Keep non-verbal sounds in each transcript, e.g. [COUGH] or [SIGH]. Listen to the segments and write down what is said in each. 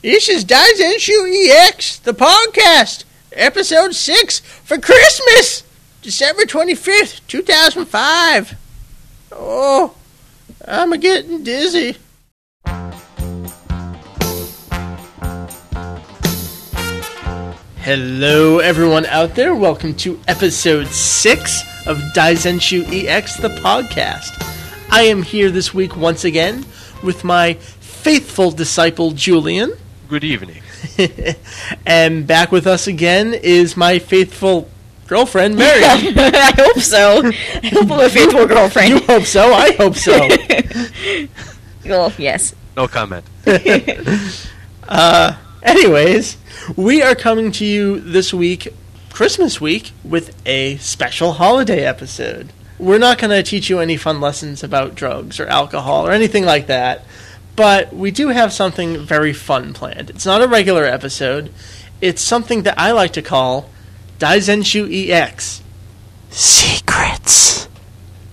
This is Daizenshuu EX, the podcast, episode 6 for Christmas, December 25th, 2005. Oh, I'm a getting dizzy. Hello, everyone out there. Welcome to episode 6 of Daizenshuu EX, the podcast. I am here this week once again with my faithful disciple Julian. Good evening. [LAUGHS] and back with us again is my faithful girlfriend, Meri. [LAUGHS] I hope so. I hope I'm a faithful girlfriend. you [LAUGHS] hope so. I hope so. well, yes. No comment. Uh, anyways, we are coming to you this week, Christmas week, with a special holiday episode. We're not going to teach you any fun lessons about drugs or alcohol or anything like that, but we do have something very fun planned. It's not a regular episode, it's something that I like to call Daizenshuu EX Secrets.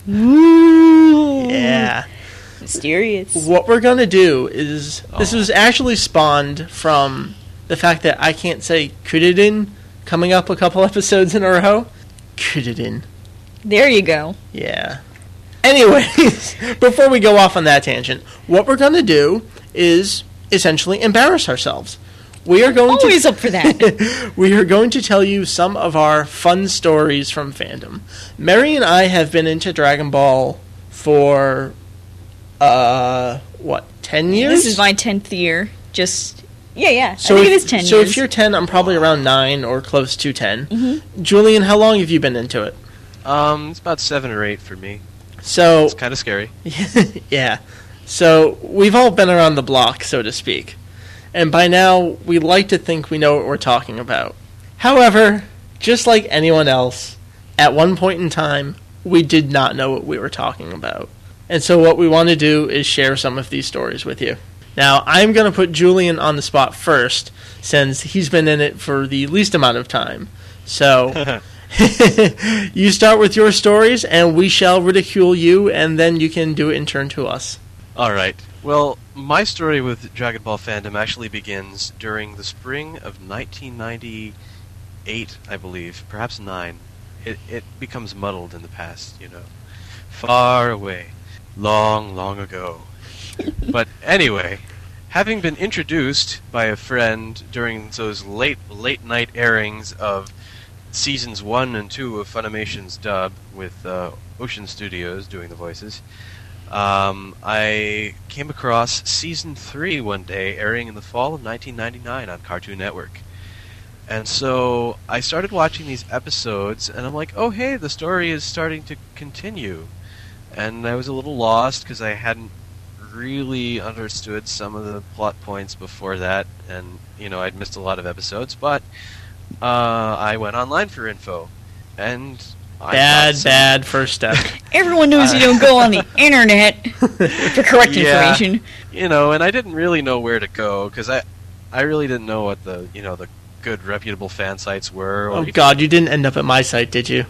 Ooh. Yeah. Mysterious. What we're going to do is this was actually spawned from the fact that I can't say Kudidin coming up a couple [LAUGHS] episodes in a row. Kudidin. There you go. Yeah. Anyways, [LAUGHS] before we go off on that tangent, what we're going to do is essentially embarrass ourselves. We are going to Always to up for that. [LAUGHS] we are going to tell you some of our fun stories from fandom. Meri and I have been into Dragon Ball for uh what, 10 years? this is my tenth year. Just yeah, yeah. so I think if, it is ten so years. if you're 10, I'm probably around 9 or close to 10. Mm-hmm. Julian, how long have you been into it? Um, it's about seven or eight for me. So It's kind of scary. [LAUGHS] yeah. So we've all been around the block, so to speak. And by now, we like to think we know what we're talking about. However, just like anyone else, at one point in time, we did not know what we were talking about. And so, what we want to do is share some of these stories with you. Now, I'm going to put Julian on the spot first, since he's been in it for the least amount of time. So, [LAUGHS] [LAUGHS] you start with your stories, and we shall ridicule you, and then you can do it in turn to us. All right. Well, my story with Dragon Ball fandom actually begins during the spring of 1998, I believe, perhaps nine. It it becomes muddled in the past, you know, far away, long, long ago. but anyway, having been introduced by a friend during those late late night airings of seasons one and two of Funimation's dub with uh, Ocean Studios doing the voices. Um, I came across season three one day, airing in the fall of 1999 on Cartoon Network. And so I started watching these episodes, and I'm like, oh, hey, the story is starting to continue. And I was a little lost because I hadn't really understood some of the plot points before that, and, you know, I'd missed a lot of episodes, but uh, I went online for info. And I Bad, some- bad first step. [LAUGHS] Everyone knows you don't go on the [LAUGHS] internet for correct Yeah. information. you know, and I didn't really know where to go because I, I really didn't know what the you know the good reputable fan sites were, or oh even, god, you didn't end up at my site, did you?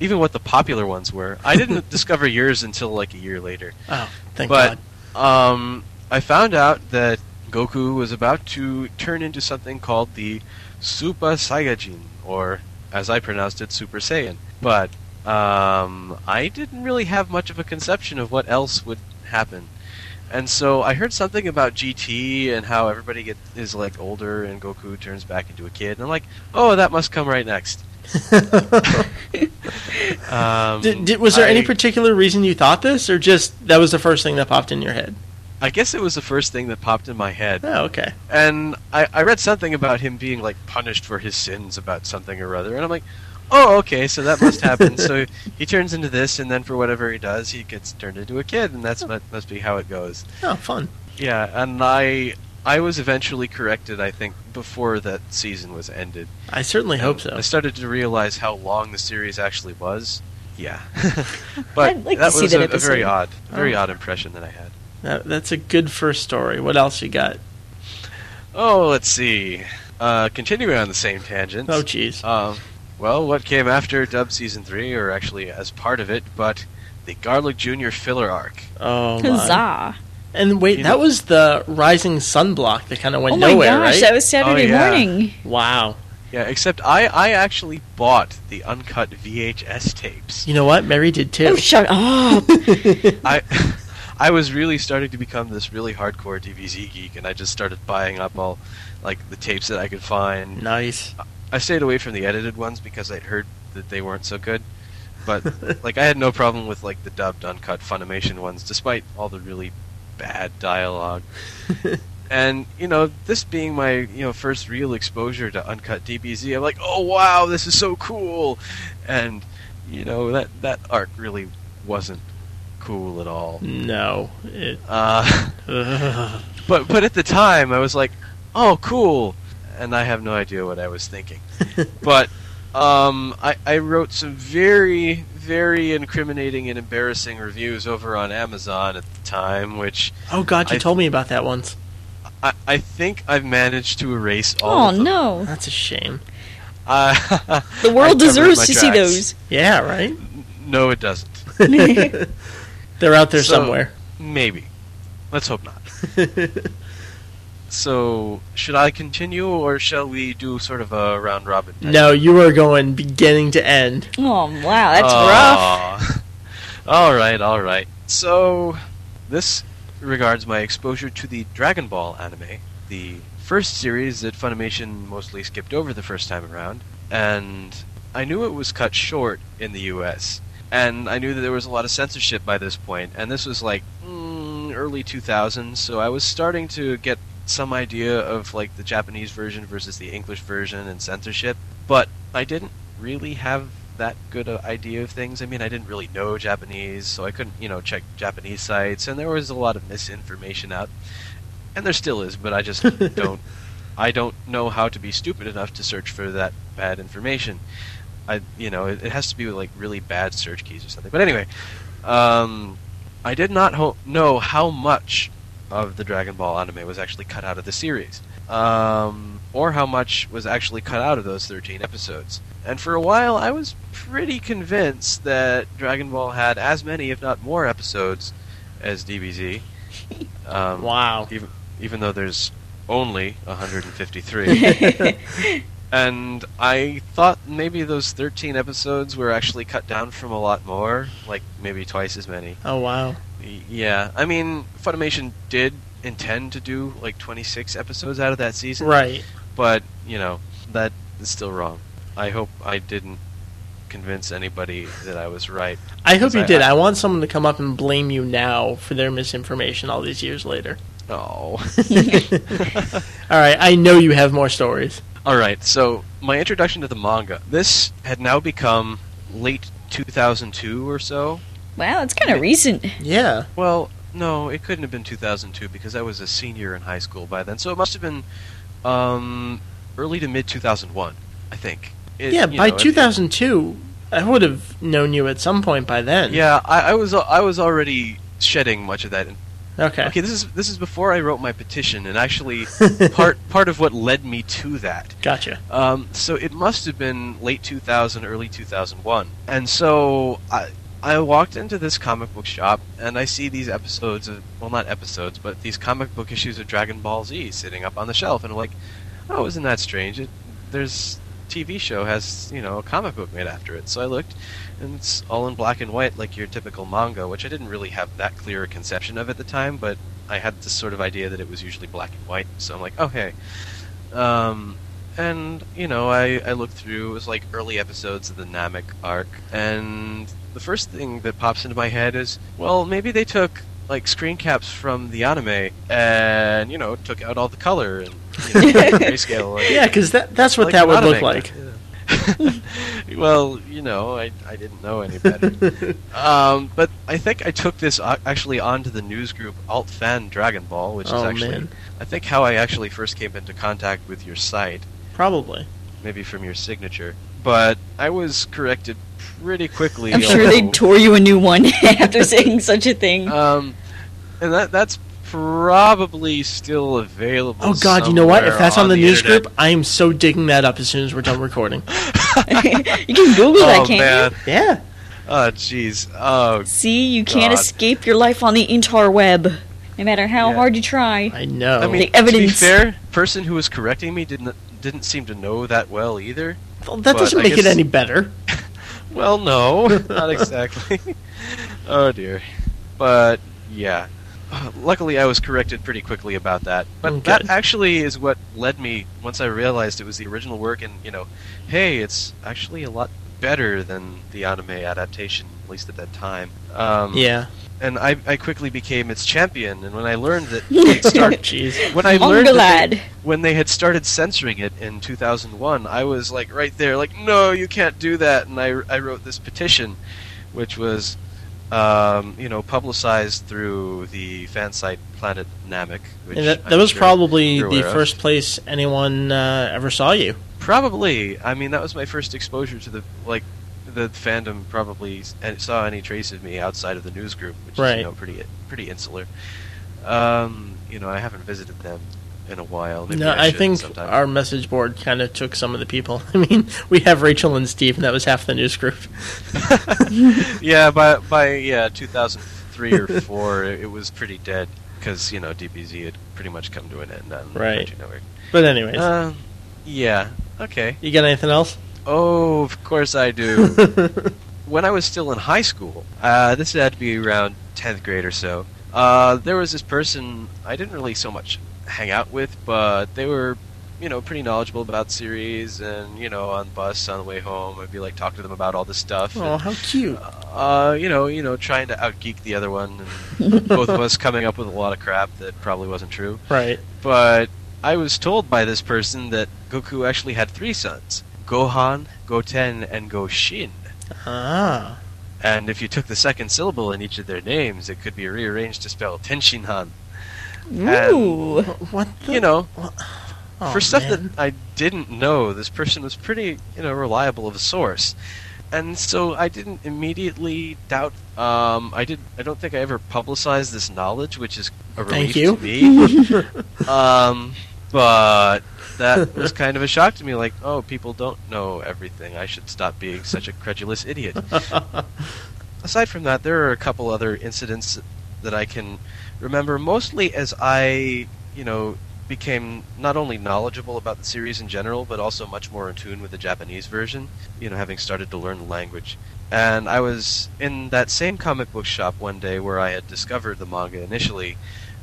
even what the popular ones were. I didn't [LAUGHS] discover yours until like a year later. Oh, thank But- god. Um, I found out that Goku was about to turn into something called the Super Saiyajin, or as I pronounced it, Super Saiyan. But um, I didn't really have much of a conception of what else would happen. And so I heard something about GT and how everybody get, is like older and Goku turns back into a kid. And I'm like, oh, that must come right next. [LAUGHS] Um, Did, did, was there any particular reason you thought this, or just that was the first thing that popped in your head? I guess it was the first thing that popped in my head. Oh, okay. And I, I read something about him being like punished for his sins about something or other, and I'm like, oh, okay, so that must happen. so [LAUGHS] he turns into this, and then for whatever he does, he gets turned into a kid, and that's oh. what must be how it goes. Oh, fun. Yeah, and I I was eventually corrected, I think, before that season was ended. I certainly hope so. I started to realize how long the series actually was. Yeah, [LAUGHS] but I'd like that was a, a very odd, very Oh. odd impression that I had. That, that's a good first story. What else you got? Oh, let's see. Uh, continuing on the same tangent. Oh, jeez. Um, well, what came after Dub Season 3, or actually as part of it, but the Garlic Jr. filler arc. Oh, my. Huzzah! And wait, You that know- was the Rising Sun block that kind of went oh my nowhere, gosh, right? that was Saturday Oh, yeah. morning. wow. Yeah, except I, I actually bought the uncut VHS tapes. You know what? Meri did too. Oh, shut up. [LAUGHS] I I was really starting to become this really hardcore DBZ geek, and I just started buying up all like the tapes that I could find. nice. I stayed away from the edited ones because I'd heard that they weren't so good. But [LAUGHS] like I had no problem with like the dubbed uncut Funimation ones, despite all the really bad dialogue. [LAUGHS] and you know, this being my you know first real exposure to uncut DBZ, I'm like, oh wow, this is so cool. And you know that that arc really wasn't cool at all. No. It, Uh, [LAUGHS] but but at the time, I was like, "Oh, cool," and I have no idea what I was thinking. [LAUGHS] but um, I, I wrote some very very incriminating and embarrassing reviews over on Amazon at the time, which oh God, you I- told me about that once. I, I think I've managed to erase all. oh of them. no. That's a shame. Uh, The world [LAUGHS] deserves my to see those. Yeah, right. No, it doesn't. They're out there So- somewhere. Maybe. Let's hope not. [LAUGHS] So, should I continue, or shall we do sort of a round robin? type no, you are going beginning to end. Oh wow, that's rough. rough. [LAUGHS] all right, all right. So, this regards my exposure to the Dragon Ball anime, the first series that Funimation mostly skipped over the first time around, and I knew it was cut short in the U.S. And I knew that there was a lot of censorship by this point, and this was like mm, early 2000s, so I was starting to get some idea of like the Japanese version versus the English version and censorship, but I didn't really have that good a idea of things. I mean, I didn't really know Japanese, so I couldn't, you know, check Japanese sites, and there was a lot of misinformation out, and there still is, but I just [LAUGHS] don't, I don't know how to be stupid enough to search for that bad information. I, you know, it, it has to be with like really bad search keys or something. But anyway, um, I did not ho- know how much of the Dragon Ball anime was actually cut out of the series, um, or how much was actually cut out of those 13 episodes. And for a while, I was pretty convinced that Dragon Ball had as many, if not more, episodes as DBZ. [LAUGHS] Um, Wow. Even, even though there's only 153. [LAUGHS] [LAUGHS] and I thought maybe those 13 episodes were actually cut down from a lot more, like maybe twice as many. Oh wow. Yeah, I mean, Funimation did intend to do like 26 episodes out of that season, Right. but you know that is still wrong. I hope I didn't convince anybody that I was right. I hope you I- did. I- I want someone to come up and blame you now for their misinformation all these years later. Oh. [LAUGHS] All right, I know you have more stories. All right, so my introduction to the manga. This had now become late 2002 or so. Wow, it's kind of recent. Yeah. Well, no, it couldn't have been 2002 because I was a senior in high school by then. So it must have been um, early to mid 2001, I think. It- yeah, by know, it- 2002, I would have known you at some point by then. Yeah, I, I was I was already shedding much of that. Okay. Okay, this is this is before I wrote my petition, and actually [LAUGHS] part part of what led me to that. Gotcha. Um, so it must have been late 2000, early 2001. And so I, I walked into this comic book shop and I see these episodes of, well, not episodes, but these comic book issues of Dragon Ball Z sitting up on the shelf. And I'm like, oh, isn't that strange? It, there's TV show has, you know, a comic book made after it. So I looked and it's all in black and white like your typical manga, which I didn't really have that clear a conception of at the time, but I had this sort of idea that it was usually black and white. So I'm like, oh, hey. Um, and you know, I, I looked through it was like early episodes of the Namek arc, and the first thing that pops into my head is, well, maybe they took like screen caps from the anime and you know took out all the color and you know, grayscale. Like, Yeah, because that, that's what like that would look anime. like. Yeah. [LAUGHS] well, you know, I, I didn't know any better. um, but I think I took this a- actually onto the news group Alt Fan Dragon Ball, which is Oh, actually man. I think how I actually first came into contact with your site Probably. maybe from your signature. But I was corrected pretty quickly. I'm sure they tore you a new one [LAUGHS] after saying such a thing. Um, and that that's probably still available. Oh God, you know what? If that's on the, news internet. group, I am so digging that up as soon as we're done recording. [LAUGHS] [LAUGHS] you can Google oh that, can't man. you? yeah. Oh jeez. Oh See, you can't escape your life on the interweb. no matter how Yeah. hard you try. I know. I mean, The to be fair, person who was correcting me didn't didn't seem to know that well either. Well, that doesn't I make it any better. [LAUGHS] Well, no, not exactly. oh dear, but yeah. [SIGHS] Luckily, I was corrected pretty quickly about that. But Oh, that actually is what led me once I realized it was the original work, and you know, hey, it's actually a lot better than the anime adaptation, at least at that time. Um, Yeah. And I, I quickly became its champion, and when I learned that [LAUGHS] they'd start [LAUGHS] Jeez. when I learned that they, when they had started censoring it in 2001, I was like right there, like, no, you can't do that. And I, I wrote this petition, which was, um, you know, publicized through the fan site Planet Namek. Which And that, that was sure probably the of. first place anyone uh, ever saw you. Probably. I mean, that was my first exposure to the like the fandom. Probably and saw any trace of me outside of the news group, which is you know pretty pretty insular. Um, you know, I haven't visited them in a while. Maybe no, I, I, think sometime. our message board kind of took some of the people. [LAUGHS] I mean, we have Rachel and Steve, and that was half the news group. [LAUGHS] yeah, by by yeah, 2003 or four, it, it was pretty dead because you know DBZ had pretty much come to an end on Right. Cartoon Network. But anyways, Um, yeah. Okay. you got anything else? Oh, of course I do. [LAUGHS] when I was still in high school, uh, this had to be around 10th grade or so, uh, there was this person I didn't really so much hang out with, but they were, you know, pretty knowledgeable about series, and, you know, on bus on the way home, I'd be like talking to them about all this stuff. oh, how cute! uh, you know, you know, trying to outgeek the other one, and [LAUGHS] both of us coming up with a lot of crap that probably wasn't true. Right. But I was told by this person that Goku actually had three sons Gohan, Goten, and Goshin. Ah. And if you took the second syllable in each of their names, it could be rearranged to spell Tenshinhan. Ooh. What the? You know, Oh, for stuff man. that I didn't know, this person was pretty, you know, reliable of a source. And so I didn't immediately doubt. Um, I did. I don't think I ever publicized this knowledge, which is a relief Thank you. to me. [LAUGHS] Um, but that was kind of a shock to me. Like, oh, people don't know everything. I should stop being such a credulous idiot. [LAUGHS] Aside from that, there are a couple other incidents that I can remember, mostly as I, you know, became not only knowledgeable about the series in general, but also much more in tune with the Japanese version, you know, having started to learn the language. And I was in that same comic book shop one day where I had discovered the manga initially,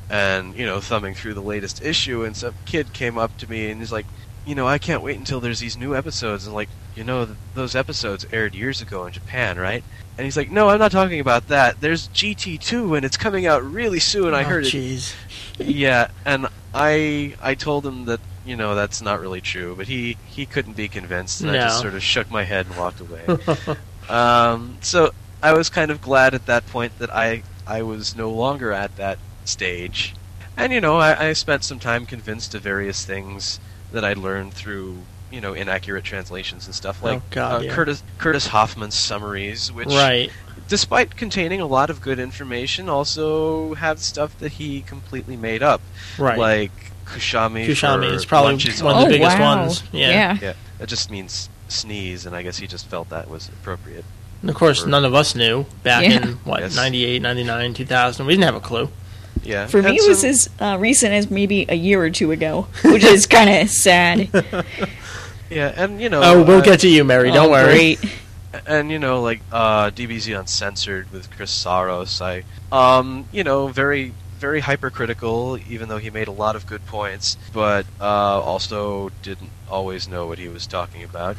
and, you know, thumbing through the latest issue, and some kid came up to me and he's like, you know, I can't wait until there's these new episodes. And, like, you know, th- those episodes aired years ago in Japan, right? And he's like, no, I'm not talking about that. There's GT2, and it's coming out really soon. I oh, heard it [LAUGHS] yeah, and I I told him that you know that's not really true, but he he couldn't be convinced, and I just sort of shook my head and walked away. [LAUGHS] um, so I was kind of glad at that point that I I was no longer at that stage, and you know I, I spent some time convinced of various things that I learned through you know inaccurate translations and stuff like Oh, God, uh, yeah. Curtis Curtis Hoffman's summaries, which right. despite containing a lot of good information, also have stuff that he completely made up. Right. Like Kushami. Kushami is probably one of the oh, biggest wow. ones. Yeah. Yeah. Yeah, that just means sneeze, and I guess he just felt that was appropriate. And of course, For- none of us knew back Yeah. in what Yes. 98, 99, 2000. We didn't have a clue. Yeah. For me, and it was so- as uh, recent as maybe a year or two ago, which is [LAUGHS] kind of sad. [LAUGHS] Yeah, and you know. oh, we'll uh, get to you, Meri. Don't Oh, worry. Great. and you know like uh, DBZ Uncensored with Chris Psaros, I um you know very very hypercritical, even though he made a lot of good points, but uh, also didn't always know what he was talking about.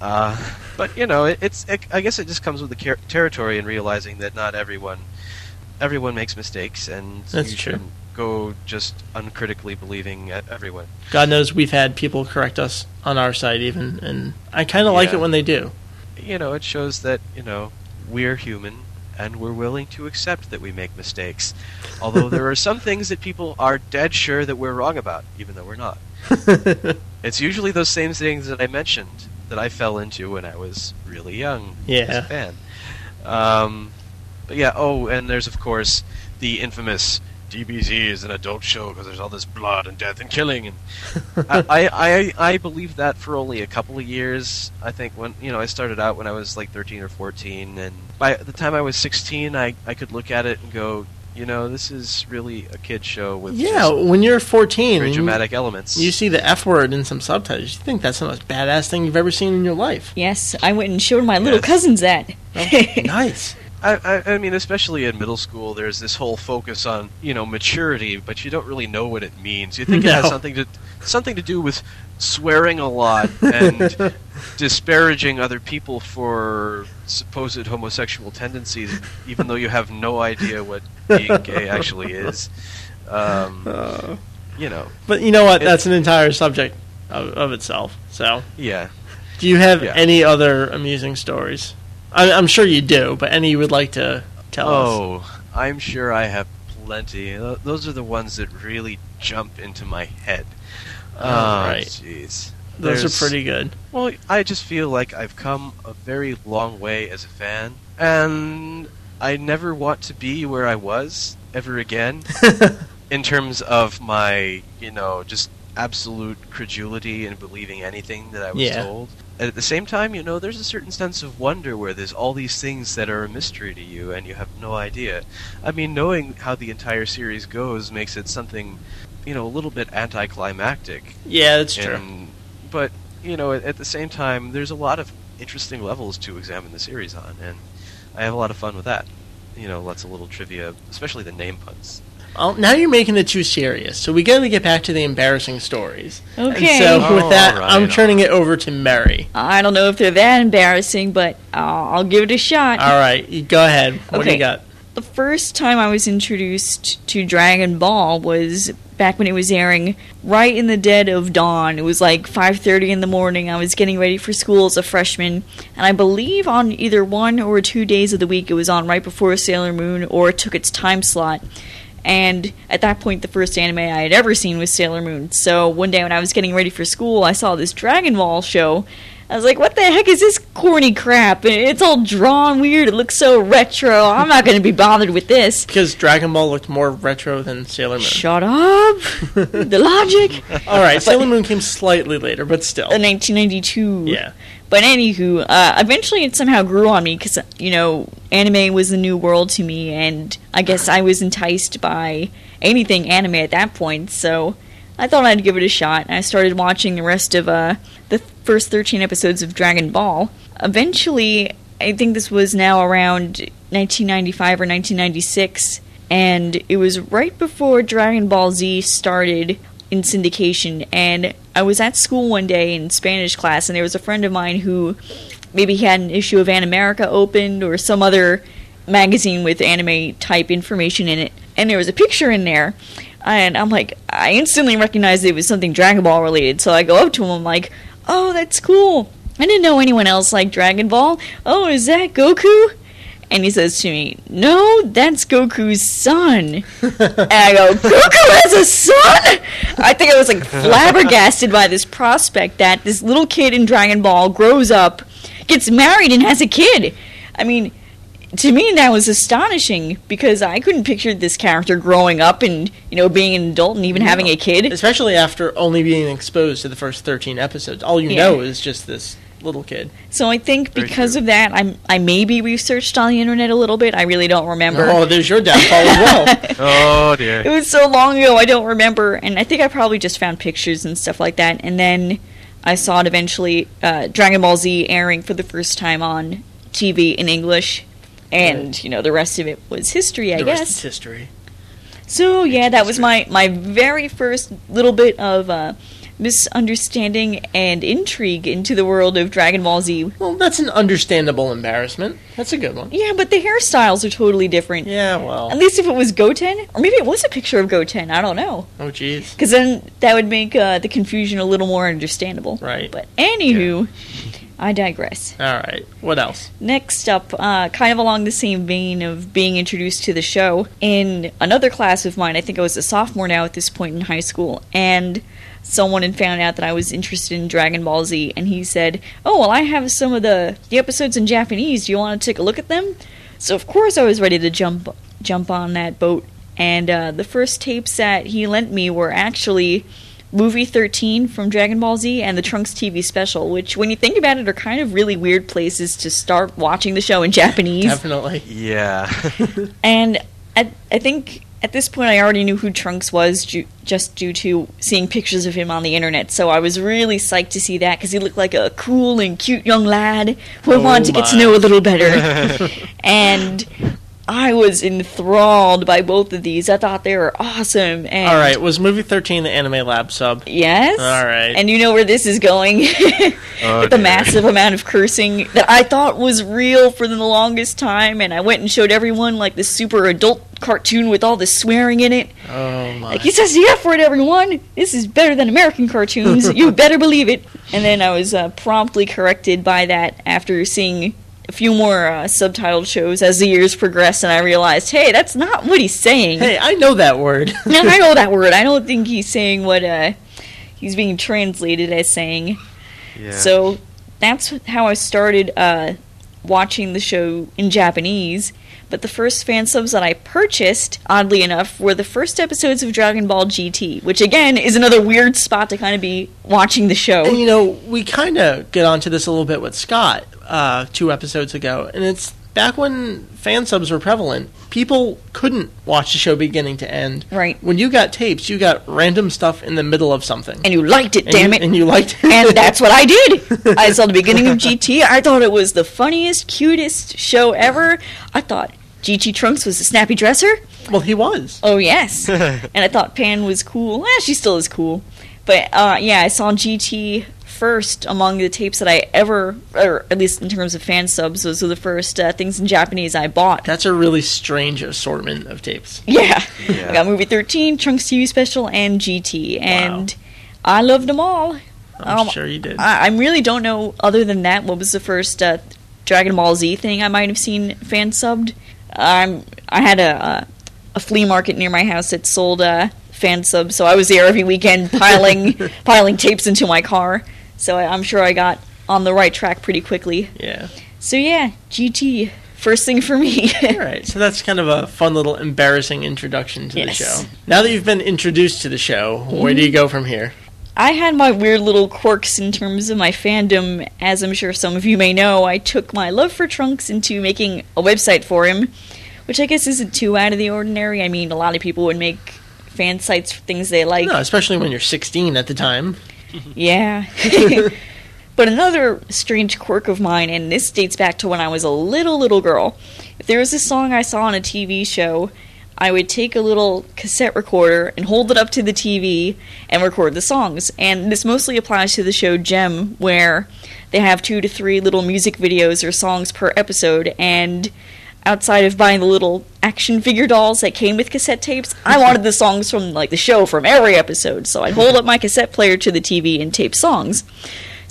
Uh, but you know, it, it's it, I guess it just comes with the car- territory and realizing that not everyone everyone makes mistakes, and That's you true. shouldn't go just uncritically believing everyone. God knows we've had people correct us on our side, even, and I kind of like it when they do. you know, it shows that, you know, we're human and we're willing to accept that we make mistakes. Although there are some things that people are dead sure that we're wrong about, even though we're not. [LAUGHS] It's usually those same things that I mentioned that I fell into when I was really young as a fan. Um, but yeah, oh, and there's, of course, the infamous DBZ is an adult show because there's all this blood and death and killing and [LAUGHS] I, I, I I believed that for only a couple of years. I think when you know I started out when I was like 13 or 14, and by the time I was 16, I I could look at it and go, You know, this is really a kid show with Yeah, when you're 14, very and you- dramatic elements. you see the F word in some subtitles, you think that's the most badass thing you've ever seen in your life. Yes, I went and showed my little Yes. cousins that. Oh, nice. [LAUGHS] I, I, I mean, especially in middle school, there's this whole focus on you know maturity, but you don't really know what it means. You think it has something to something to do with swearing a lot and [LAUGHS] disparaging other people for supposed homosexual tendencies, even though you have no idea what being gay actually is. Um, Uh, [LAUGHS] you know, but you know what? It- That's an entire subject of, of itself. So, yeah. do you have Yeah. any other amusing stories? I, I'm sure you do, but any you would like to tell us? Oh, I'm sure I have plenty. Those are the ones that really jump into my head. Oh, Alright. Um, jeez. Those There's- are pretty good. Well, I just feel like I've come a very long way as a fan, and I never want to be where I was ever again [LAUGHS] in terms of my, you know, just absolute credulity and believing anything that I was Yeah. told. And at the same time, you know, there's a certain sense of wonder where there's all these things that are a mystery to you and you have no idea. I mean, knowing how the entire series goes makes it something, you know, a little bit anticlimactic. yeah, that's true. But you know, at, at the same time, there's a lot of interesting levels to examine the series on, and I have a lot of fun with that. You know, lots of little trivia, especially the name puns. Well, now you're making it too serious, so we got to get back to the embarrassing stories. Okay. And so with oh, that, Alright, I'm turning it over to Meri. I don't know if they're that embarrassing, but I'll, I'll give it a shot. All right, go ahead. What do you got? the first time I was introduced to Dragon Ball was back when it was airing right in the dead of dawn. It was like 5:30 in the morning. I was getting ready for school as a freshman, and I believe on either one or two days of the week it was on right before Sailor Moon or it took its time slot. And at that point, the first anime I had ever seen was Sailor Moon. So one day when I was getting ready for school, I saw this Dragon Ball show. I was like, what the heck is this corny crap? It's all drawn weird. It looks so retro. I'm not going to be bothered with this. Because Dragon Ball looked more retro than Sailor Moon. Shut up. [LAUGHS] the logic. All right, Sailor Moon came slightly later, but still. Uh, 1992. Yeah. But anywho, uh, eventually it somehow grew on me because you know anime was a new world to me, and I guess I was enticed by anything anime at that point. So I thought I'd give it a shot. And I started watching the rest of uh, the first 13 episodes of Dragon Ball. Eventually, I think this was now around 1995 or 1996, and it was right before Dragon Ball Z started in syndication. And I was at school one day in Spanish class, and there was a friend of mine who maybe had an issue of Animerica opened or some other magazine with anime type information in it, and there was a picture in there. And I'm like, I instantly recognized it was something Dragon Ball related. So I go up to him, I'm like, oh, that's cool. I didn't know anyone else liked Dragon Ball. Oh, is that Goku? And he says to me, No, that's Goku's son. and I go, Goku has a son? I think I was like flabbergasted by this prospect that this little kid in Dragon Ball grows up, gets married, and has a kid. I mean, to me that was astonishing because I couldn't picture this character growing up and you know being an adult and even having a kid. Especially after only being exposed to the first 13 episodes. All you Yeah. know is just this little kid. So I think Very because true. of that, I'm I maybe researched on the internet a little bit. I really don't remember. Oh, there's your downfall as well. [LAUGHS] Oh dear. It was so long ago, I don't remember. And I think I probably just found pictures and stuff like that. And then I saw it eventually, uh, Dragon Ball Z airing for the first time on TV in English. And, you know, the rest of it was history, I the rest is guess. history. So, yeah, that was my, my very first little bit of uh, misunderstanding and intrigue into the world of Dragon Ball Z. Well, that's an understandable embarrassment. That's a good one. Yeah, but the hairstyles are totally different. Yeah, well. At least if it was Goten, or maybe it was a picture of Goten, I don't know. Oh, jeez. Because then that would make uh, the confusion a little more understandable. Right. But anywho, I digress. All right. What else? Next up, uh, kind of along the same vein of being introduced to the show, in another class of mine, I think I was a sophomore now at this point in high school, and someone had found out that I was interested in Dragon Ball Z, and he said, "Oh, well, I have some of the the episodes in Japanese. Do you want to take a look at them?" So of course I was ready to jump jump on that boat, and uh, the first tapes that he lent me were actually movie 13 from Dragon Ball Z and the Trunks TV special, which, when you think about it, are kind of really weird places to start watching the show in Japanese. [LAUGHS] Definitely. Yeah. [LAUGHS] And I, I think at this point I already knew who Trunks was ju- just due to seeing pictures of him on the internet. So I was really psyched to see that because he looked like a cool and cute young lad who I Oh wanted to get to know a little better. [LAUGHS] and I was enthralled by both of these. I thought they were awesome. And All right, was movie 13 the Anime Lab sub? Yes. All right. And you know where this is going. Oh, [LAUGHS] With the massive amount of cursing that I thought was real for the longest time, and I went and showed everyone like the super adult cartoon with all the swearing in it. Oh my. Like he says the F word, everyone. This is better than American cartoons. [LAUGHS] you better believe it. And then I was uh, promptly corrected by that after seeing a few more uh, subtitled shows as the years progressed, and I realized, hey, that's not what he's saying. Hey, I know that word. [LAUGHS] Yeah, I know that [LAUGHS] word. I don't think he's saying what uh, he's being translated as saying. Yeah. So that's how I started uh, watching the show in Japanese. But the first fan subs that I purchased, oddly enough, were the first episodes of Dragon Ball GT, which again is another weird spot to kind of be watching the show. And you know, we kind of get onto this a little bit with Scott uh, two episodes ago, and it's back when fan subs were prevalent. People couldn't watch the show beginning to end. Right. When you got tapes, you got random stuff in the middle of something. And you liked it, And damn you- it. And you liked it. and that's what I did. [LAUGHS] I saw the beginning of GT. I thought it was the funniest, cutest show ever. I thought GT Trunks was a snappy dresser. well, he was. Oh yes, [LAUGHS] and I thought Pan was cool. Eh, she still is cool, but uh, yeah, I saw GT first among the tapes that I ever, or at least in terms of fan subs, those were the first uh, things in Japanese I bought. That's a really strange assortment of tapes. [LAUGHS] Yeah, Yeah. I got movie thirteen, Trunks TV special, and GT, and I loved them all. I'm Um, sure you did. I, I really don't know. Other than that, what was the first uh, Dragon Ball Z thing I might have seen fan subbed? Um, I had a, a a flea market near my house that sold uh, fan subs, so I was there every weekend [LAUGHS] piling piling tapes into my car. So I, I'm sure I got on the right track pretty quickly. yeah. So yeah, GT first thing for me. All right, so that's kind of a fun little embarrassing introduction to Yes. the show. Now that you've been introduced to the show, where do you go from here? I had my weird little quirks in terms of my fandom. As I'm sure some of you may know, I took my love for Trunks into making a website for him, which I guess isn't too out of the ordinary. I mean, a lot of people would make fan sites for things they like. No, especially when you're 16 at the time. Yeah. [LAUGHS] but another strange quirk of mine, and this dates back to when I was a little, little girl. If there was a song I saw on a TV show, I would take a little cassette recorder and hold it up to the TV and record the songs. And this mostly applies to the show Jem, where they have two to three little music videos or songs per episode. And outside of buying the little action figure dolls that came with cassette tapes, I [LAUGHS] wanted the songs from like the show from every episode. So I'd hold up my cassette player to the TV and tape songs.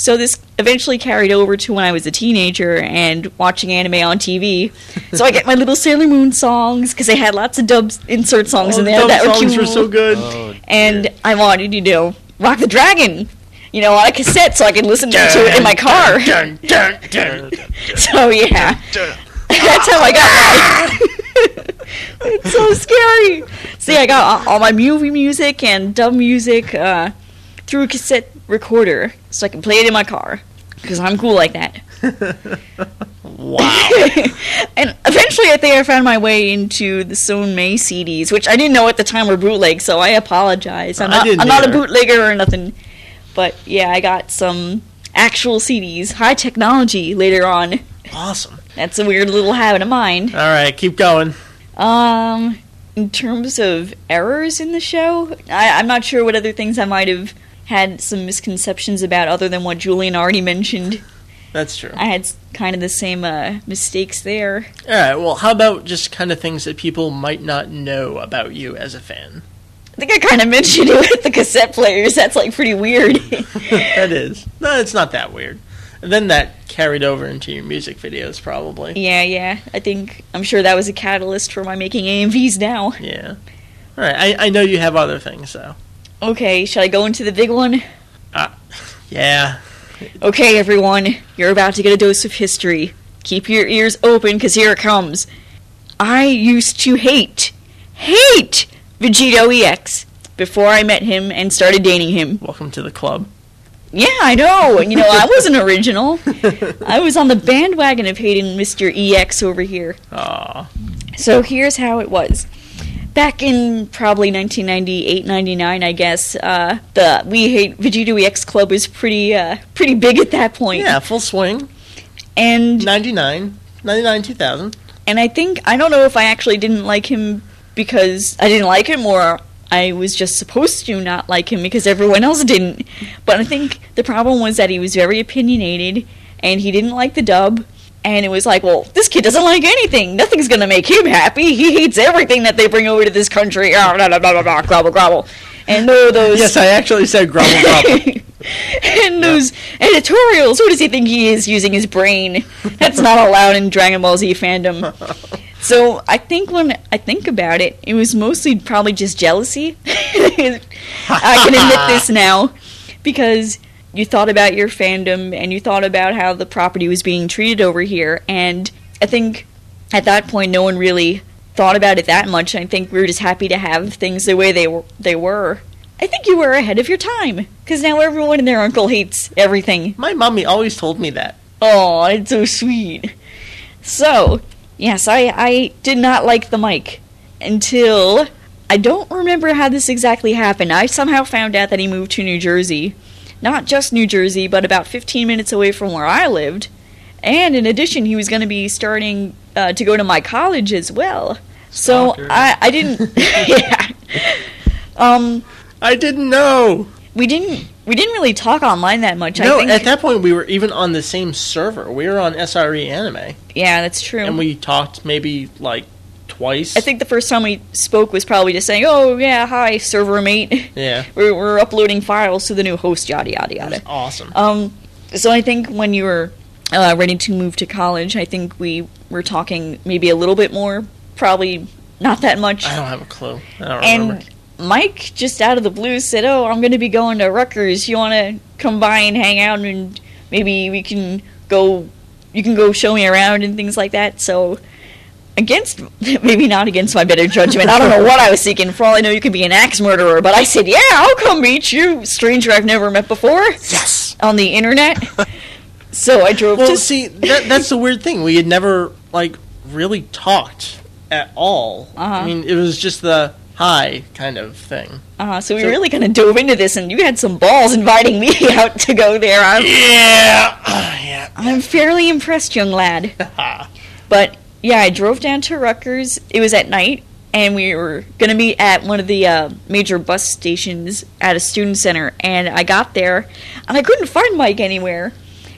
So this eventually carried over to when I was a teenager and watching anime on TV. So I get my little Sailor Moon songs because they had lots of dub insert songs Oh, in there dub that were songs cute. were so good. Oh, and. I wanted, you know, Rock the Dragon, you know, on a cassette so I could listen to it in my car. Dun, dun, dun. [LAUGHS] So yeah, that's how I got [LAUGHS] mine. it's so scary. See, I got all all my movie music and dub music uh, through cassette recorder, so I can play it in my car because I'm cool like that. [LAUGHS] wow. [LAUGHS] and eventually, I think I found my way into the Son May CDs, which I didn't know at the time were bootleg. So I apologize. I'm not, I'm not a bootlegger or nothing. But yeah, I got some actual CDs, high technology later on. Awesome. That's a weird little habit of mine. All right, keep going. Um, in terms of errors in the show, I, I'm not sure what other things I might have had some misconceptions about other than what Julian already mentioned. That's true. I had kind of the same uh, mistakes there. All right, well, how about just kind of things that people might not know about you as a fan? I think I kind of mentioned it with the cassette players. That's like pretty weird. [LAUGHS] that is. No, it's not that weird. And then that carried over into your music videos, probably. yeah, yeah. I think I'm sure that was a catalyst for my making AMVs now. Yeah. All right, I, I know you have other things, though. Okay, should I go into the big one? Ah. Yeah. Okay, everyone, you're about to get a dose of history. Keep your ears open, because here it comes. I used to hate, hate VegettoEX before I met him and started dating him. Welcome to the club. Yeah, I know. You know, I [LAUGHS] wasn't original. I was on the bandwagon of hating Mr. EX over here. Aw. So here's how it was. Back in probably 1998, 99, I guess, uh, the We Hate VegettoEX Club was pretty, uh, pretty big at that point. Yeah, full swing. And 99, 99, 2000. and I think I don't know if I actually didn't like him because I didn't like him or I was just supposed to not like him because everyone else didn't. But I think the problem was that he was very opinionated and he didn't like the dub. And it was like, well, this kid doesn't like anything. Nothing's gonna make him happy. He hates everything that they bring over to this country. Ah, blah, blah, blah, blah, blah, grobble, grobble. And those Yes, I actually said grumble grumble. [LAUGHS] and those editorials. Who does he think he is using his brain? That's not allowed in Dragon Ball Z fandom. [LAUGHS] So I think when I think about it, it was mostly probably just jealousy. [LAUGHS] I can admit this now because you thought about your fandom and you thought about how the property was being treated over here, and I think at that point no one really thought about it that much. I think we were just happy to have things the way they were. They were. I think you were ahead of your time because now everyone and their uncle hates everything. My mommy always told me that. Oh, it's so sweet. So, yes, I, I did not like the mic until I don't remember how this exactly happened. I somehow found out that he moved to New Jersey. Not just New Jersey, but about 15 minutes away from where I lived. And in addition, he was going to be starting uh, to go to my college as well. So I, I didn't. yeah. [LAUGHS] [LAUGHS] Um, I didn't know. we didn't we didn't really talk online that much. I No, think, at that point we were even on the same server. We were on SRE Anime, yeah, that's true. and we talked maybe like twice. I think the first time we spoke was probably just saying, "Oh yeah, hi, server mate. Yeah, [LAUGHS] we're, we're uploading files to the new host, yada yada yada." awesome. Um, so I think when you were uh, ready to move to college, I think we were talking maybe a little bit more, probably not that much. I don't have a clue. I don't remember. And Mike just out of the blue said, "Oh, I'm going to be going to Rutgers. You want to come by and hang out, and maybe we can go. You can go show me around and things like that." So, against [LAUGHS] maybe not against my better judgment, I don't know what I was seeking. For all I know, you could be an axe murderer. But I said, "Yeah, I'll come meet you, stranger I've never met before yes. on the internet." so I drove Well, to see, that, that's the weird thing. We had never like really talked at all. Uh-huh. I mean, it was just the hi kind of thing. Uh, so we So- really kind of dove into this, and you had some balls inviting me [LAUGHS] out to go there. I'm, Yeah, [SIGHS] yeah. I'm fairly impressed, young lad. [LAUGHS] But yeah, I drove down to Rutgers. It was at night, and we were gonna meet at one of the uh, major bus stations at a student center. And I got there, and I couldn't find Mike anywhere.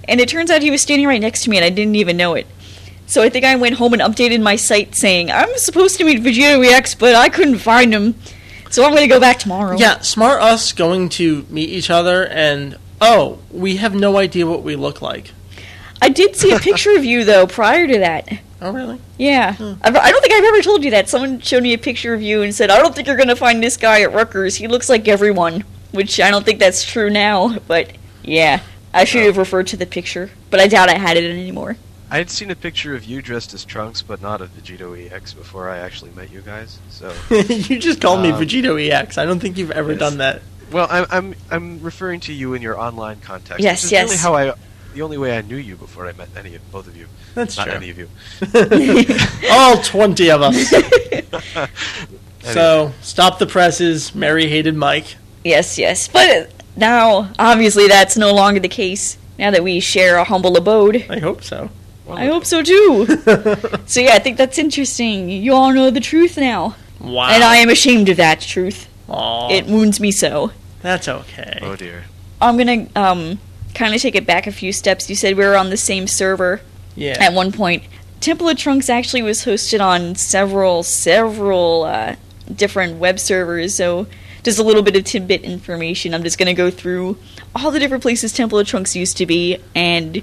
And it turns out he was standing right next to me, and I didn't even know it. So I think I went home and updated my site saying I'm supposed to meet VegettoEX, but I couldn't find him. So I'm gonna go back tomorrow. yeah, smart us going to meet each other and oh, we have no idea what we look like. I did see a picture of you though prior to that. Oh, really? Yeah, I've, I don't think I've ever told you that. Someone showed me a picture of you and said, "I don't think you're gonna find this guy at Rutgers. He looks like everyone," which I don't think that's true now. But yeah, I should have referred to the picture, but I doubt I had it anymore. I had seen a picture of you dressed as Trunks, but not of VegettoEX before I actually met you guys. So, [LAUGHS] you just called me Um, VegettoEX. I don't think you've ever yes. done that. well, I'm I'm I'm referring to you in your online context. Yes, yes. Really how I, the only way I knew you before I met any of both of you. That's not true. any of you. [LAUGHS] All 20 of us. Anyway. [LAUGHS] So, stop the presses. Meri hated Mike. Yes, yes, but now obviously that's no longer the case. Now that we share a humble abode, I hope so. Well, I hope so too. [LAUGHS] so yeah, I think that's interesting. You all know the truth now, Wow. and I am ashamed of that truth. Aw, It wounds me so. that's okay. Oh dear. I'm gonna um kind of take it back a few steps. You said we were on the same server Yeah. at one point. Temple of Trunks actually was hosted on several several uh, different web servers. So just a little bit of tidbit information. I'm just gonna go through all the different places Temple of Trunks used to be, and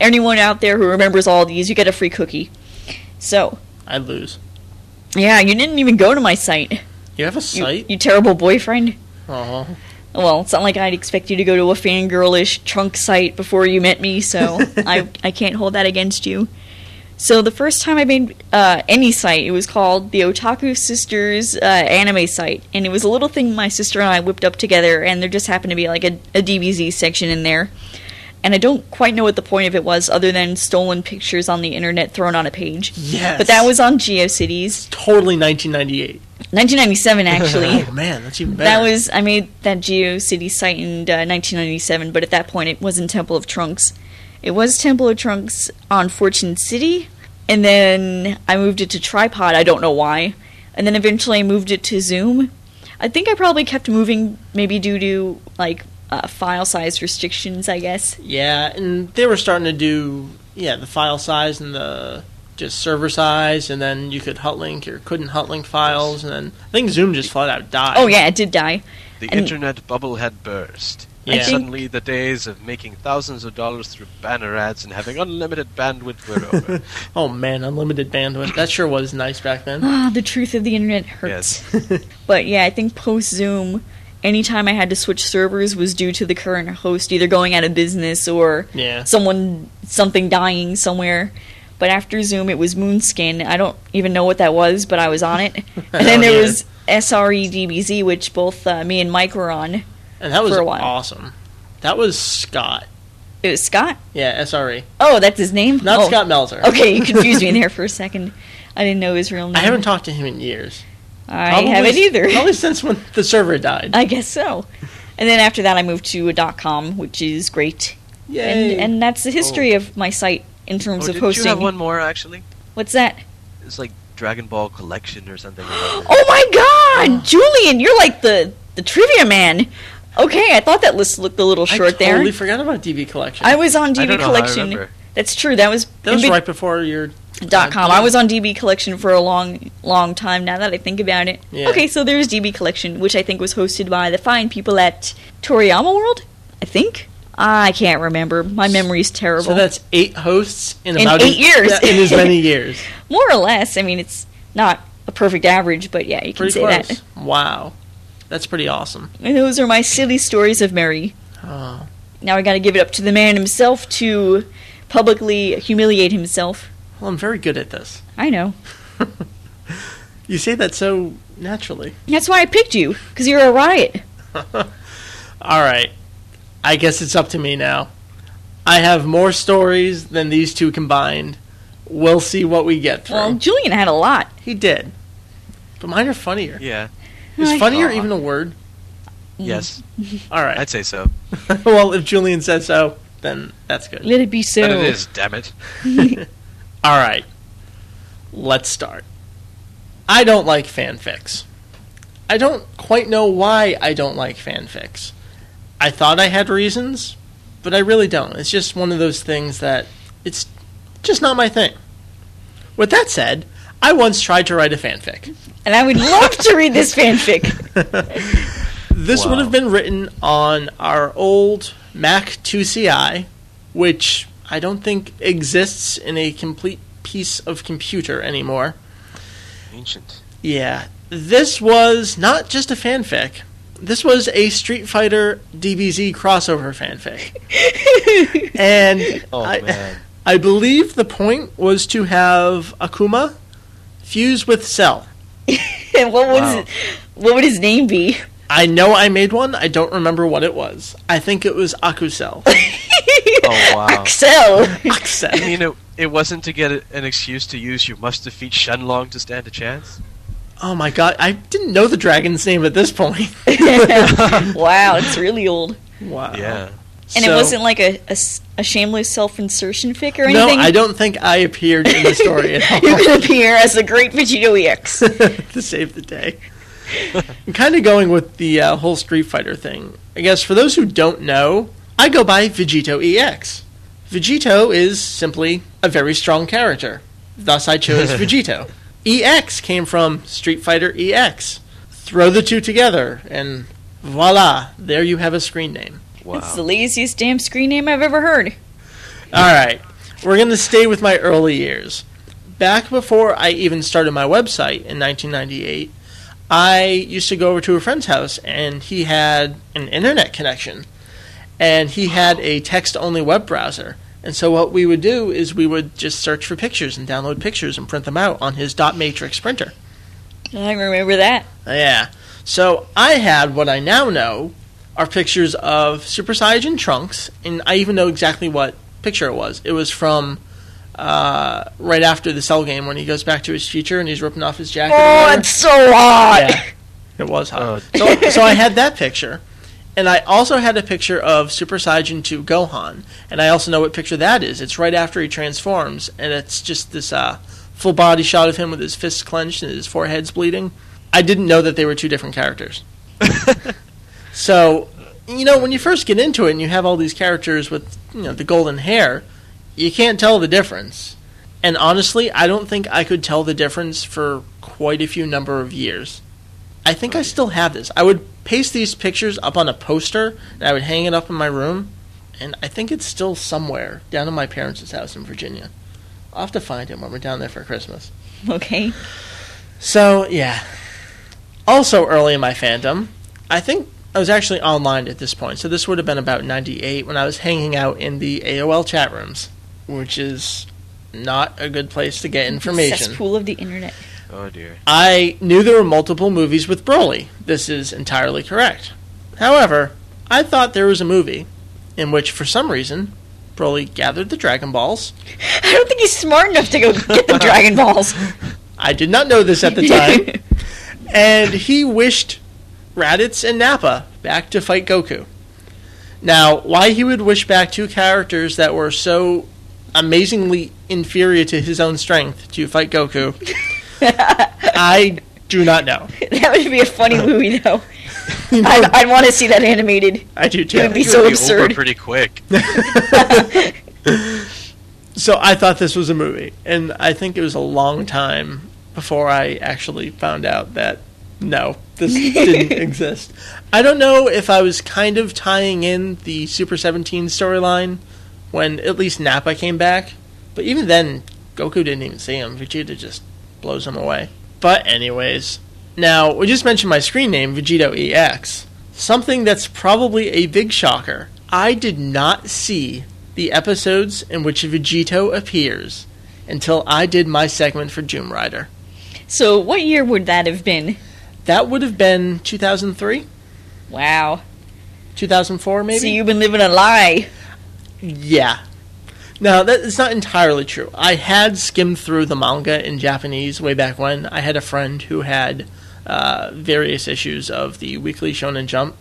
anyone out there who remembers all these, you get a free cookie. So I lose. yeah, you didn't even go to my site. You have a You, site? you terrible boyfriend. Oh. Well, it's not like I'd expect you to go to a fangirlish trunk site before you met me, so [LAUGHS] I I can't hold that against you. So the first time I made uh, any site, it was called the Otaku Sisters uh, anime site, and it was a little thing my sister and I whipped up together, and there just happened to be like a, a DBZ section in there. And I don't quite know what the point of it was, other than stolen pictures on the internet thrown on a page. Yes. But that was on GeoCities, totally 1998. 1997 actually. [LAUGHS] Oh man, that's even better. That was I made that GeoCities site in uh, 1997, but at that point it wasn't Temple of Trunks. It was Temple of Trunks on Fortune City, and then I moved it to Tripod. I don't know why, and then eventually I moved it to Zoom. I think I probably kept moving, maybe due to like uh, file size restrictions. I guess. Yeah, and they were starting to do yeah the file size and the just server size, and then you could hotlink or couldn't hotlink files, and then I think Xoom just flat out died. Oh yeah, it did die. The And- internet bubble had burst. I And suddenly the days of making thousands of dollars through banner ads and having unlimited bandwidth were over. [LAUGHS] Oh man, unlimited bandwidth. That sure was nice back then. Ah, the truth of the internet hurts. [LAUGHS] But yeah, I think post Xoom, anytime I had to switch servers was due to the current host either going out of business or Yeah. someone something dying somewhere. But after Xoom, it was Moonskin. I don't even know what that was, but I was on it. [LAUGHS] And then Oh, there was SRE DBZ, which both uh, me and Mike were on. And that was For a while. awesome. That was Scott. It was Scott. Yeah, SRE. Oh, that's his name. Not oh. Scott Melzer. Okay, you confused me [LAUGHS] there for a second. I didn't know his real name. I haven't talked to him in years. I Probably- haven't either. Probably since when the server died. I guess so. And then after that, I moved to a dot .com, which is great. Yay. And and that's the history oh. of my site in terms oh, of did hosting. you have one more actually? What's that? It's like Dragon Ball Collection or something. like that. Oh my God, ah. Julian, you're like the the trivia man. Okay, I thought that list looked a little short there. I totally there. forgot about DB Collection. I was on I DB don't know how I Collection. That's true. That was that was be- right before your dot uh, com. I was on DB Collection for a long, long time. Now that I think about it. Yeah. Okay, so there's DB Collection, which I think was hosted by the fine people at Toriyama World. I think. I can't remember. My memory's terrible. So that's eight hosts in, In about eight years. In as [LAUGHS] many years. More or less. I mean, it's not a perfect average, but yeah, you can Pretty say close. that. Wow, that's pretty awesome. And those are my silly stories of Meri. Oh, Now I got to give it up to the man himself to publicly humiliate himself. well, I'm very good at this. I know. [LAUGHS] You say that so naturally. That's why I picked you, because you're a riot. [LAUGHS] All right, I guess it's up to me now. I have more stories than these two combined. We'll see what we get through. Well, Julian had a lot. he did, but mine are funnier. Yeah. Is I- funnier Aw. even a word? Yes. All right. I'd say so. [LAUGHS] well, if Julian says so, then that's good. Let it be so. But it is, damn it. [LAUGHS] All right, let's start. I don't like fanfics. I don't quite know why I don't like fanfics. I thought I had reasons, but I really don't. It's just one of those things that it's just not my thing. With that said, I once tried to write a fanfic. And I would love to read this fanfic. [LAUGHS] This would have been written on our old Mac 2CI, which I don't think exists in a complete piece of computer anymore. Ancient. Yeah, this was not just a fanfic. This was a Street Fighter DBZ crossover fanfic. [LAUGHS] and Oh, I, man. [LAUGHS] I believe the point was to have Akuma fuse with Cell. [LAUGHS] and what was Wow. it, what would his name be? I know I made one. I don't remember what it was. I think it was Akusel. [LAUGHS] Oh, wow. Axel. Axel. You know, it wasn't to get a- an excuse to use you must defeat Sheng Long to stand a chance? Oh my god, I didn't know the dragon's name at this point. [LAUGHS] wow, it's [LAUGHS] really old. Wow. Yeah. And So- it wasn't like a a shameless self-insertion fic or anything? No. I don't think I appeared in the story at all. You can appear as the Great VegettoEX. to save the day. [LAUGHS] I'm kind of going with the uh, whole Street Fighter thing. I guess for those who don't know, I go by VegettoEX. Vegito is simply a very strong character. Thus, I chose [LAUGHS] Vegito. EX came from Street Fighter EX. Throw the two together, and voila, there you have a screen name. Wow. It's the laziest damn screen name I've ever heard. All right, we're going to stay with my early years. Back before I even started my website in 1998, I used to go over to a friend's house and he had an internet connection. And he had a text only web browser. And so what we would do is we would just search for pictures and download pictures and print them out on his dot matrix printer. I remember that. Yeah. So I had what I now know are pictures of Super Saiyan Trunks, and I even know exactly what picture it was. It was from uh, right after the Cell game when he goes back to his future and he's ripping off his jacket. Oh, it's so hot. Yeah, it was hot. Oh. So, so I had that picture, and I also had a picture of Super Saiyan 2 Gohan, and I also know what picture that is. It's right after he transforms, and it's just this uh, full body shot of him with his fists clenched and his forehead's bleeding. I didn't know that they were two different characters. [LAUGHS] so, you know, when you first get into it and you have all these characters with you know the golden hair, you can't tell the difference. And honestly, I don't think I could tell the difference for quite a few number of years. I think I still have this. I would paste these pictures up on a poster and I would hang it up in my room, and I think it's still somewhere down in my parents' house in Virginia. I'll have to find it when we're down there for Christmas. Okay. So, yeah. Also, early in my fandom, I think I was actually online at this point. So, this would have been about 98 when I was hanging out in the AOL chat rooms, which is not a good place to get information. Cesspool of the internet. Oh dear. I knew there were multiple movies with Broly. This is entirely correct. However, I thought there was a movie in which, for some reason, Broly gathered the Dragon Balls. [LAUGHS] I don't think he's smart enough to go get the Dragon Balls. [LAUGHS] I did not know this at the time. [LAUGHS] and he wished Raditz and Nappa back to fight Goku. Now, why he would wish back two characters that were so amazingly inferior to his own strength to fight Goku, [LAUGHS] I do not know. that would be a funny [LAUGHS] movie, though. I'd, I'd want to see that animated. I do too. It would too. be It so would be absurd. over pretty quick. [LAUGHS] So I thought this was a movie, and I think it was a long time before I actually found out that no, this didn't exist. I don't know if I was kind of tying in the Super 17 storyline when at least Nappa came back, but even then, Goku didn't even see him. Vegeta just blows him away. But anyways, now we just mentioned my screen name, VegettoEX. Something that's probably a big shocker. I did not see the episodes in which Vegito appears until I did my segment for Doom Rider. So, what year would that have been? That would have been 2003, Wow. 2004, maybe. So you've been living a lie. Yeah. Now, that is not entirely true. I had skimmed through the manga in Japanese way back when. I had a friend who had uh, various issues of the Weekly Shonen Jump,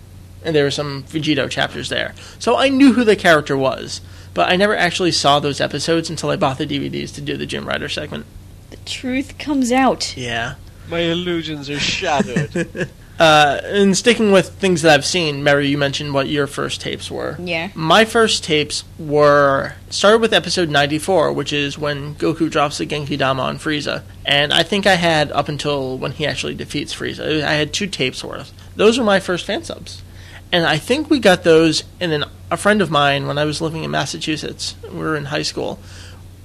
and there were some Vegito chapters there. So I knew who the character was, but I never actually saw those episodes until I bought the DVDs to do the Gym Rider segment. The truth comes out. Yeah. My illusions are shattered. [LAUGHS] Uh, and sticking with things that I've seen, Meri, you mentioned what your first tapes were. Yeah. My first tapes were started with episode 94, which is when Goku drops the Genki Dama on Frieza. And I think I had up until when he actually defeats Frieza. I had two tapes worth. Those were my first fan subs. And I think we got those, in then a friend of mine, when I was living in Massachusetts, we were in high school,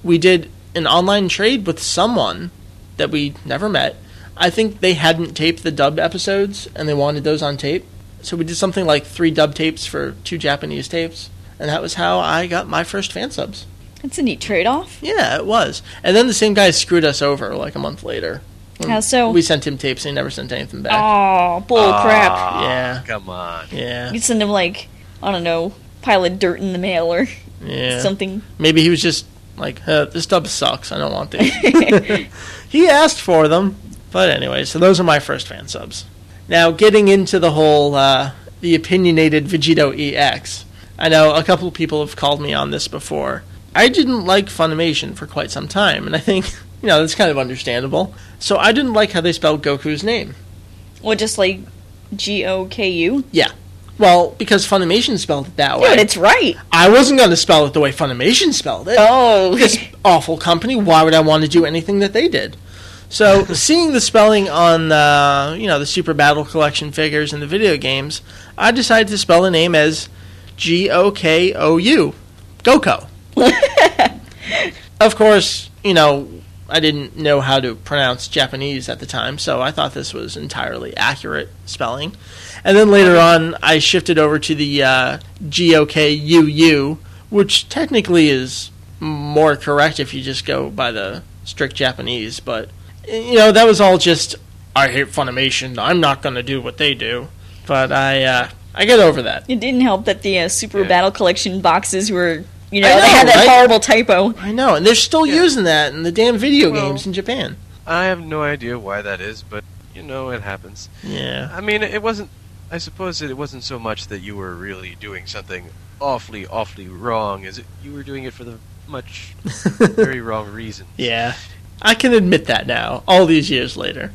we did an online trade with someone that we never met. I think they hadn't taped the dub episodes, and they wanted those on tape. So we did something like three dub tapes for two Japanese tapes, and that was how I got my first fan subs. That's a neat trade off. Yeah, it was. And then the same guy screwed us over like a month later. When How so? We sent him tapes and he never sent anything back. Oh, bull crap. Ah, Yeah. Come on. Yeah, You'd send him, like, I don't know, pile of dirt in the mail or yeah. something. Maybe he was just like, uh, this dub sucks. I don't want [LAUGHS] these. [LAUGHS] he asked for them, but anyway. So those are my first fan subs. Now getting into the whole uh, the opinionated VegettoEX. I know a couple of people have called me on this before. I didn't like Funimation for quite some time, and I think [LAUGHS] you know that's kind of understandable. So I didn't like how they spelled Goku's name. Well, just like G O K U. Yeah. Well, because Funimation spelled it that way. Dude, it's right. I wasn't going to spell it the way Funimation spelled it. Oh, this [LAUGHS] awful company. Why would I want to do anything that they did? So, seeing the spelling on the you know the Super Battle Collection figures in the video games, I decided to spell the name as G O K O U, Goko. [LAUGHS] of course, you know I didn't know how to pronounce Japanese at the time, so I thought this was entirely accurate spelling. And then later on, I shifted over to the uh, G O K U U, which technically is more correct if you just go by the strict Japanese. But you know, that was all just I hate Funimation. I'm not going to do what they do. But I uh, I get over that. It didn't help that the uh, Super Yeah. Battle Collection boxes were, you know, know, they had that right? horrible typo. I know, and they're still Yeah. using that in the damn video Well- games in Japan. I have no idea why that is, but you know it happens. Yeah. I mean, it wasn't. I suppose that it wasn't so much that you were really doing something awfully, awfully wrong, as it you were doing it for the much [LAUGHS] very wrong reason. yeah. I can admit that now, all these years later.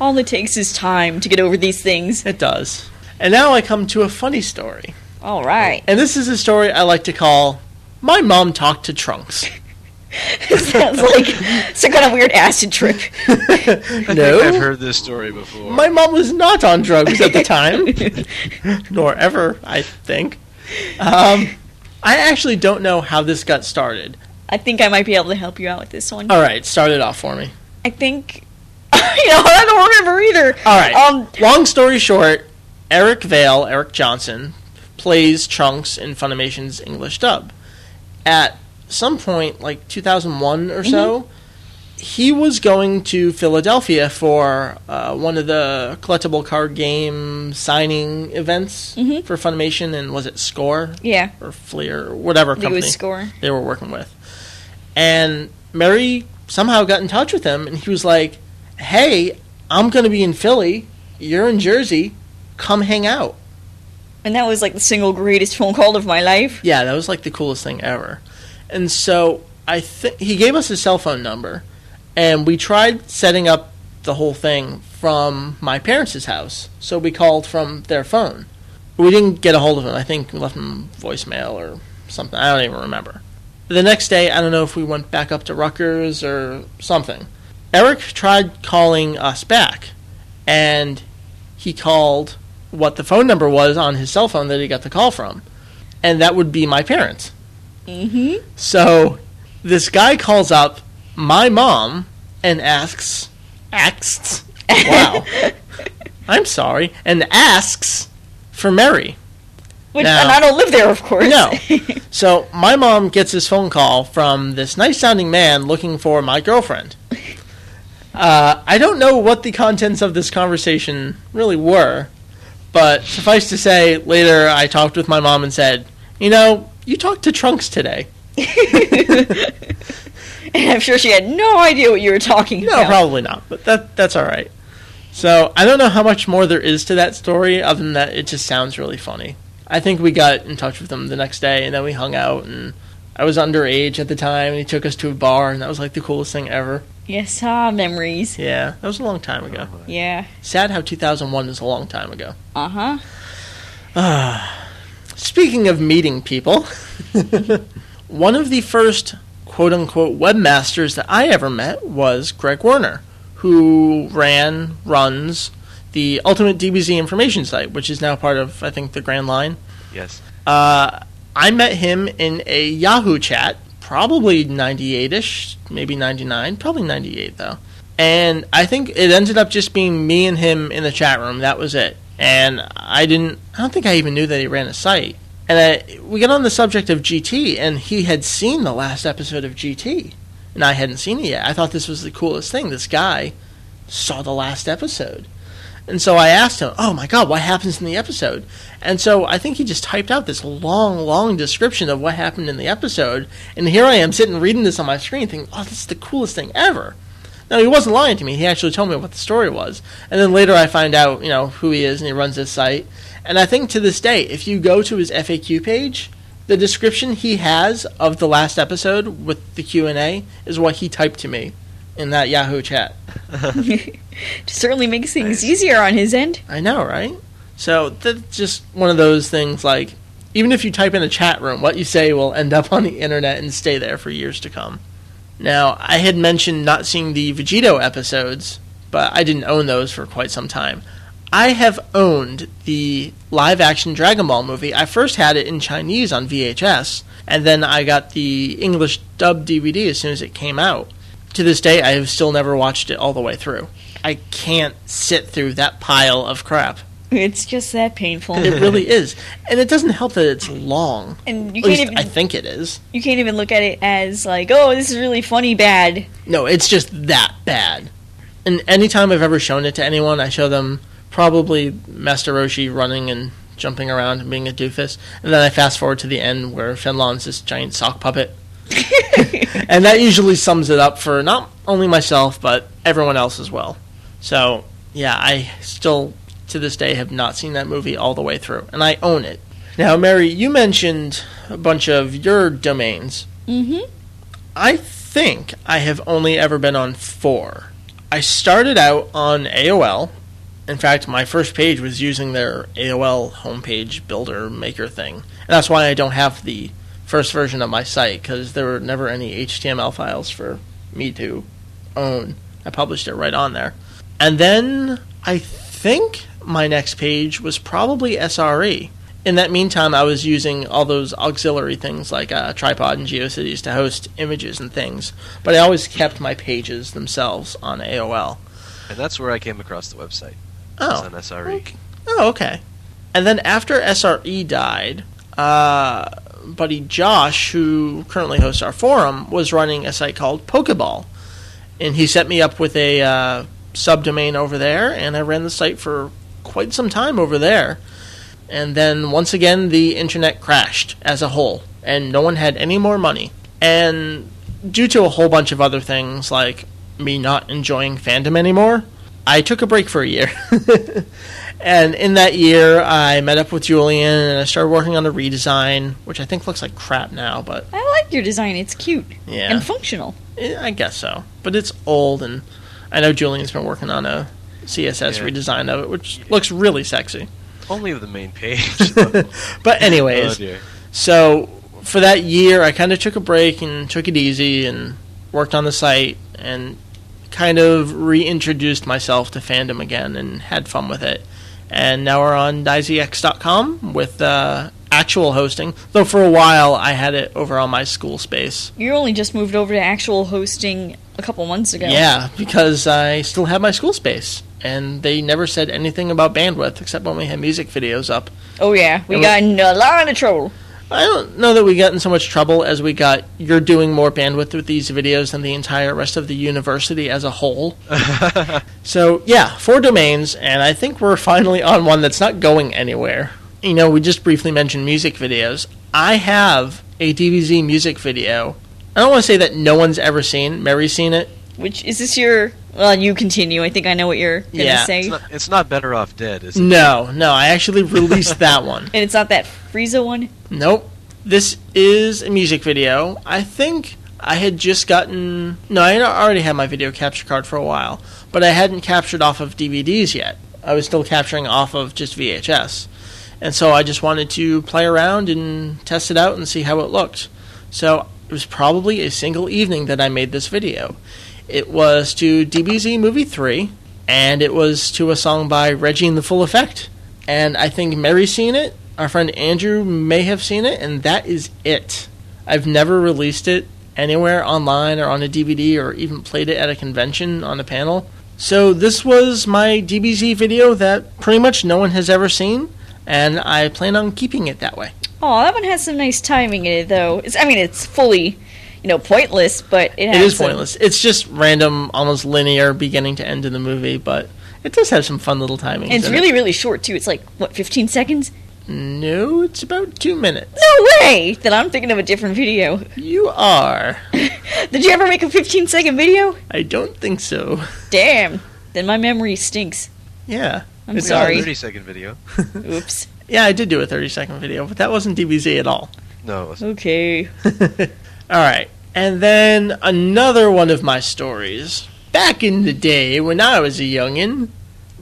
All it takes is time to get over these things. It does. And now I come to a funny story. All right. And this is a story I like to call My Mom Talked to Trunks. [LAUGHS] Sounds like some kind of weird acid trip. I think I've heard this story before. My mom was not on drugs at the time, [LAUGHS] nor ever, I think. Um, I actually don't know how this got started. I think I might be able to help you out with this one. All right, start it off for me. I think, [LAUGHS] you know, I don't remember either. All right. Um, Long story short, Eric Vale, Eric Johnson, plays Trunks in Funimation's English dub. At some point, like 2001 or so, he was going to Philadelphia for uh, one of the collectible card game signing events Mhm. for Funimation, and was it Score yeah, or Fleer or whatever I think it company was score. they were working with? And Meri somehow got in touch with him, and he was like, "Hey, I'm going to be in Philly. You're in Jersey. Come hang out." And that was like the single greatest phone call of my life. Yeah, that was like the coolest thing ever. And so I think he gave us his cell phone number, and we tried setting up the whole thing from my parents' house. So we called from their phone. We didn't get a hold of him. I think we left him voicemail or something. I don't even remember. The next day, I don't know if we went back up to Rutgers or something. Eric tried calling us back, and he called what the phone number was on his cell phone that he got the call from, and that would be my parents. Mm-hmm. So this guy calls up my mom and asks, asks, [LAUGHS] wow, I'm sorry, and asks for Meri. Which, Now- and I don't live there, of course. No. [LAUGHS] So my mom gets this phone call from this nice sounding man looking for my girlfriend. Uh, I don't know what the contents of this conversation really were, but suffice to say, later I talked with my mom and said, You know, you talked to Trunks today. [LAUGHS] and I'm sure she had no idea what you were talking No, about. No, probably not, but that that's all right. So I don't know how much more there is to that story, other than that it just sounds really funny. I think we got in touch with him the next day, and then we hung out. And I was underage at the time, and he took us to a bar, and that was like the coolest thing ever. Yes, ah, memories. Yeah, that was a long time ago. Yeah. Sad how 2001 is a long time ago. Uh huh. [SIGHS] Speaking of meeting people, [LAUGHS] one of the first quote unquote webmasters that I ever met was Greg Werner, who ran, runs the Ultimate DBZ information site, which is now part of, I think, the Grand Line. Yes. Uh, I met him in a Yahoo chat, probably 98 ish, maybe 99, probably 98 though. And I think it ended up just being me and him in the chat room. That was it. And I didn't, I don't think I even knew that he ran a site. And I, we got on the subject of GT, and he had seen the last episode of GT. And I hadn't seen it yet. I thought this was the coolest thing. This guy saw the last episode. And so I asked him, "Oh my God, what happens in the episode?" And so I think he just typed out this long, long description of what happened in the episode. And here I am sitting reading this on my screen, thinking, "Oh, this is the coolest thing ever." Now he wasn't lying to me. He actually told me what the story was. And then later I find out, you know, who he is, and he runs this site. And I think to this day, if you go to his FAQ page, the description he has of the last episode with the Q and A is what he typed to me in that Yahoo chat. [LAUGHS] Certainly makes things easier on his end. I know, right? So that's just one of those things like even if you type in a chat room, what you say will end up on the internet and stay there for years to come. Now, I had mentioned not seeing the Vegito episodes, but I didn't own those for quite some time. I have owned the live action Dragon Ball movie. I first had it in Chinese on VHS, and then I got the English dub DVD as soon as it came out. To this day, I have still never watched it all the way through. I can't sit through that pile of crap. It's just that painful. It really [LAUGHS] is, and it doesn't help that it's long. and you At can't least even I think it is. you can't even look at it as like, oh, this is really funny bad. No, it's just that bad. And anytime I've ever shown it to anyone, I show them probably Master Roshi running and jumping around and being a doofus. And then I fast forward to the end where Fenlon's this giant sock puppet. [LAUGHS] and that usually sums it up for not only myself, but everyone else as well. So, yeah, I still, to this day, have not seen that movie all the way through. And I own it. Now, Meri, you mentioned a bunch of your domains. Mm-hmm. I think I have only ever been on four. I started out on AOL. In fact, my first page was using their AOL homepage builder maker thing. And that's why I don't have the first version of my site, because there were never any HTML files for me to own. I published it right on there. And then I think my next page was probably SRE. In that meantime, I was using all those auxiliary things like a tripod and GeoCities to host images and things, but I always kept my pages themselves on AOL. And that's where I came across the website. Oh, on SRE. Okay. Oh, okay. And then after SRE died, uh, buddy Josh, who currently hosts our forum, was running a site called Pokeball, and he set me up with a uh, subdomain over there, and I ran the site for quite some time over there. And then once again, the internet crashed as a whole, and no one had any more money. And due to a whole bunch of other things, like me not enjoying fandom anymore, I took a break for a year. [LAUGHS] and in that year, I met up with Julian and I started working on the redesign, which I think looks like crap now, but I like your design. It's cute Yeah. and functional. I guess so. But it's old, and I know Julian's been working on a CSS Yeah. redesign of it, which looks really sexy. Only of the main page. [LAUGHS] But, oh anyways, dear. so for that year, I kind of took a break and took it easy and worked on the site and kind of reintroduced myself to fandom again and had fun with it. And now we're on DaizEX.com with uh, actual hosting, though for a while I had it over on my school space. You only just moved over to actual hosting a couple months ago. Yeah, because I still have my school space. And they never said anything about bandwidth except when we had music videos up. Oh yeah, we And got in a lot of trouble. I don't know that we got in so much trouble as we got you're doing more bandwidth with these videos than the entire rest of the university as a whole. [LAUGHS] so, yeah, four domains, and I think we're finally on one that's not going anywhere. You know, we just briefly mentioned music videos. I have a DBZ music video. I don't want to say that no one's ever seen. Meri's seen it. Which is this your? Well, you continue. I think I know what you're gonna Yeah. say. It's not, it's not better off dead, is it? No, no, I actually released that one. [LAUGHS] and it's not that Frieza one. Nope. This is a music video. I think I had just gotten. No, I already had my video capture card for a while, but I hadn't captured off of DVDs yet. I was still capturing off of just VHS. And so I just wanted to play around and test it out and see how it looked. So it was probably a single evening that I made this video. It was to DBZ Movie 3, and it was to a song by Reggie and the Full Effect. And I think Meri's seen it. Our friend Andrew may have seen it, and that is it. I've never released it anywhere online or on a DVD or even played it at a convention on a panel. So this was my DBZ video that pretty much no one has ever seen, and I plan on keeping it that way. Oh, that one has some nice timing in it, though. It's, I mean, it's fully, you know, pointless, but it, It has is some- pointless. It's just random, almost linear beginning to end in the movie, but it does have some fun little timing. And it's really, really short too. It's like what, 15 seconds? no, it's about two minutes. No way! Then I'm thinking of a different video. You are. [LAUGHS] Did you ever make a 15 second video? I don't think so. Damn. Then my memory stinks. Yeah. I'm It's sorry. odd. 30 second video. [LAUGHS] Oops. Yeah, I did do a 30 second video, but that wasn't DBZ at all. No, it wasn't. Okay. [LAUGHS] all right. And then another one of my stories. Back in the day when I was a youngin',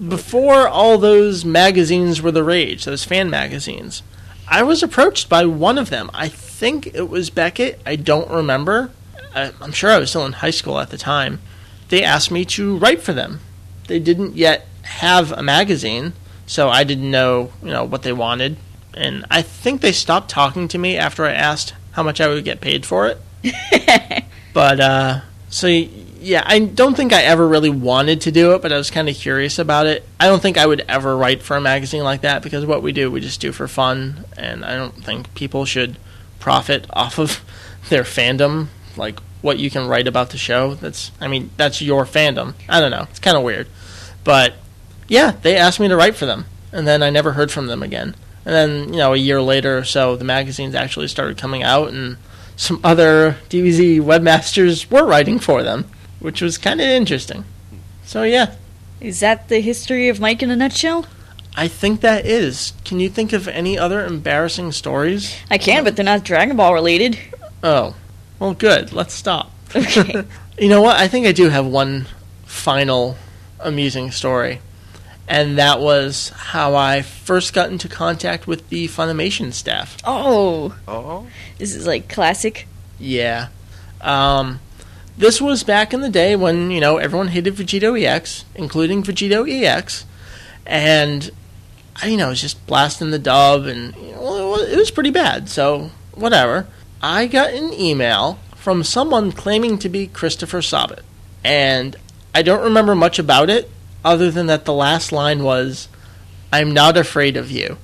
before all those magazines were the rage, those fan magazines, I was approached by one of them. I think it was Beckett. I don't remember. I'm sure I was still in high school at the time. They asked me to write for them. They didn't yet have a magazine, so I didn't know, you know, what they wanted. And I think they stopped talking to me after I asked how much I would get paid for it. [LAUGHS] But uh, so yeah, I don't think I ever really wanted to do it, but I was kind of curious about it. I don't think I would ever write for a magazine like that because what we do, we just do for fun, and I don't think people should profit off of [LAUGHS] their fandom, like what you can write about the show. That's, I mean, that's your fandom. I don't know. It's kind of weird, but yeah, they asked me to write for them, and then I never heard from them again. And then, you know, a year later or so, the magazines actually started coming out, and some other DBZ webmasters were writing for them, which was kind of interesting. So, yeah, Is that the history of Mike in a nutshell? I think that is. Can you think of any other embarrassing stories? I can, but they're not Dragon Ball related. Oh, well, good. Let's stop. Okay. [LAUGHS] you know what? I think I do have one final amusing story. And that was how I first got into contact with the Funimation staff. Oh, Oh, this is like classic. Yeah. Um, this was back in the day when, you know, everyone hated VegettoEX, including VegettoEX. And, I, you know, was just blasting the dub, and you know, it was- pretty bad. So, whatever. I got an email from someone claiming to be Christopher Sabat. And I don't remember much about it, other than that the last line was, I'm not afraid of you.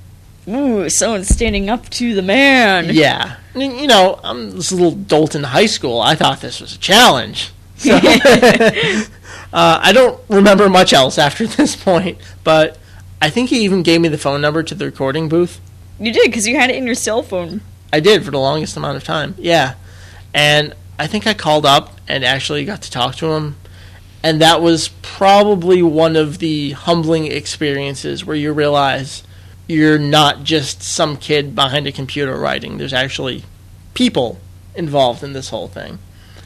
Ooh, someone's standing up to the man. Yeah. I mean, you know, I'm this little dolt in high school. I thought this was a challenge. [LAUGHS] So, [LAUGHS] uh, I don't remember much else after [LAUGHS] this point, but I think he even gave me the phone number to the recording booth. You did, because you had it in your cell phone. I did for the longest amount of time. Yeah. And I think I called up and actually got to talk to him. And that was probably one of the humbling experiences where you realize you're not just some kid behind a computer writing. There's actually people involved in this whole thing.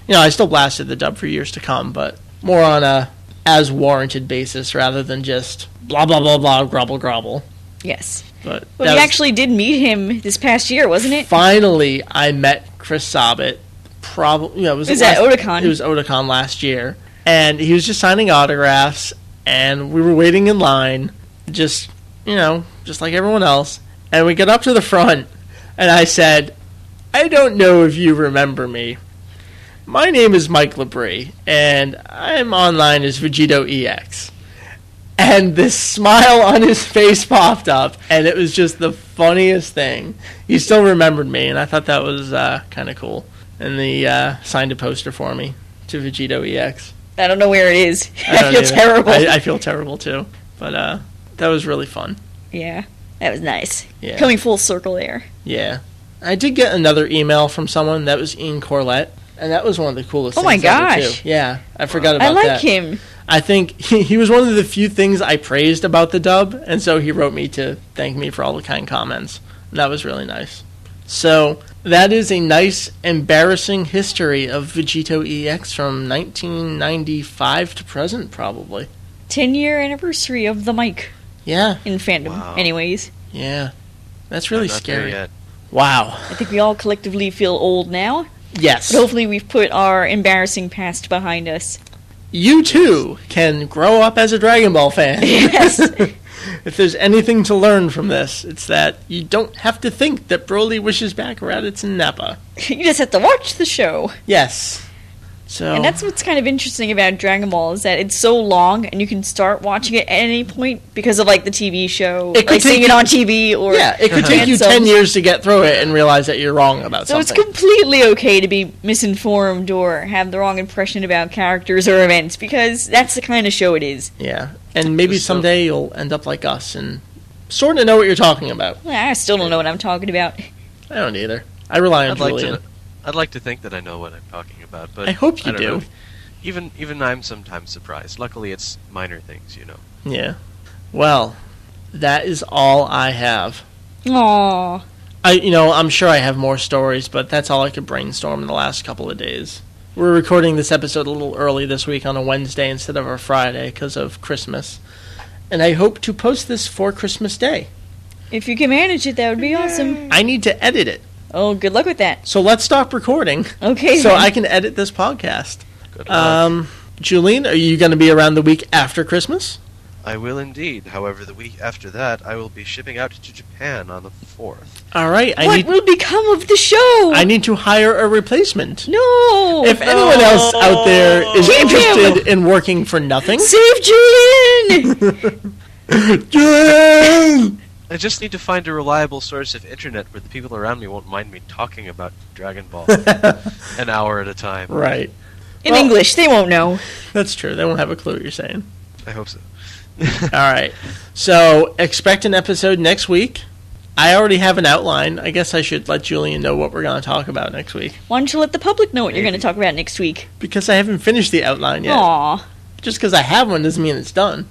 You know, I still blasted the dub for years to come, but more on a as warranted basis rather than just blah blah blah blah grumble grumble. Yes. But Well, that you was- actually did meet him this past year, wasn't it? finally I met Chris Sabat. Probably, you know, it was, Was last- at Otakon. It was Otakon last year, and he was just signing autographs, and we were waiting in line, just you know, just like everyone else. And we got up to the front, and I said, "I don't know if you remember me. My name is Mike Labrie, and I'm online as VegettoEX." And this smile on his face popped up, and it was just the funniest thing. He still remembered me, and I thought that was uh, kind of cool. And he uh, signed a poster for me to VegettoEX. I don't know where it is. [LAUGHS] I, don't feel either. terrible. I, I feel terrible too, but uh, that was really fun. yeah, that was nice. Yeah, Coming full circle there. yeah. I did get another email from someone that was Ian Corlett, and that was one of the coolest. Oh my gosh. too. Yeah, I forgot about I like that. him. I think [LAUGHS] he, he was one of the few things I praised about the dub, and so he wrote me to thank me for all the kind comments. And that was really nice. So that is a nice, embarrassing history of VegettoEX from 1995 to present, probably. 10 year anniversary of the mic Yeah, in fandom, Wow. anyways. yeah. That's really not scary. yet. Wow. I think we all collectively feel old now, Yes. but hopefully we've put our embarrassing past behind us. You too can grow up as a Dragon Ball fan. [LAUGHS] Yes. [LAUGHS] if there's anything to learn from this, it's that you don't have to think that Broly wishes back Raditz and Nappa. [LAUGHS] you just have to watch the show. Yes. So And that's what's kind of interesting about Dragon Ball is that it's so long and you can start watching it at any point because of like the TV show, It could like seeing take it on TV or yeah, it could uh-huh. take you ten years to get through it and realize that you're wrong about something. So it's completely okay to be misinformed or have the wrong impression about characters or events because that's the kind of show it is. yeah, and maybe So- someday you'll end up like us and sort of know what you're talking about. Well, I still don't know what I'm talking about. I don't either. I rely on I'd like Julian. to. I'd like to think that I know what I'm talking about, but I hope you don't do. know. Even even I'm sometimes surprised. Luckily, it's minor things, you know. Yeah. Well, that is all I have. Aww. I, you know, I'm sure I have more stories, but that's all I could brainstorm in the last couple of days. We're recording this episode a little early this week on a Wednesday instead of a Friday because of Christmas, and I hope to post this for Christmas Day. If you can manage it, that would be awesome. I need to edit it, Oh, good luck with that. so let's stop recording Okay. so then. I can edit this podcast. Good luck. Um, Julian, are you going to be around the week after Christmas? I will indeed. However, the week after that, I will be shipping out to Japan on the fourth. All right, I what need will become of the show? I need to hire a replacement. no. If anyone else out there is Keep him. interested in working for nothing, Save Julian. [LAUGHS] Julian! [LAUGHS] I just need to find a reliable source of internet where the people around me won't mind me talking about Dragon Ball [LAUGHS] an hour at a time. right. In Well- English, they won't know. That's true. They won't have a clue what you're saying. I hope so. [LAUGHS] All right. So expect an episode next week. I already have an outline. I guess I should let Julian know what we're going to talk about next week Why don't you let the public know what you're going to talk about next week? because I haven't finished the outline yet. Aw. Just because I have one doesn't mean it's done.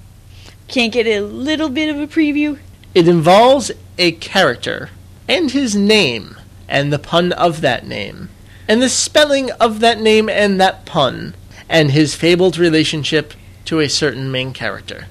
Can't get a little bit of a preview? It involves a character and his name and the pun of that name and the spelling of that name and that pun and his fabled relationship to a certain main character.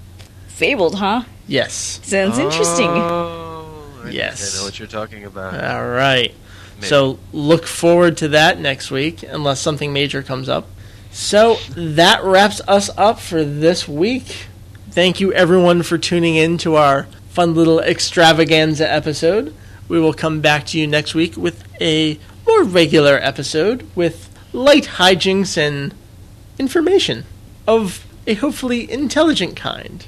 Fabled, huh? Yes. Sounds interesting. Oh, I Yes. I know what you're talking about. All right. Maybe. So look forward to that next week, unless something major comes up. So that wraps us up for this week. Thank you, everyone, for tuning in to our fun little extravaganza episode. We will come back to you next week with a more regular episode with light hijinks and information of a hopefully intelligent kind.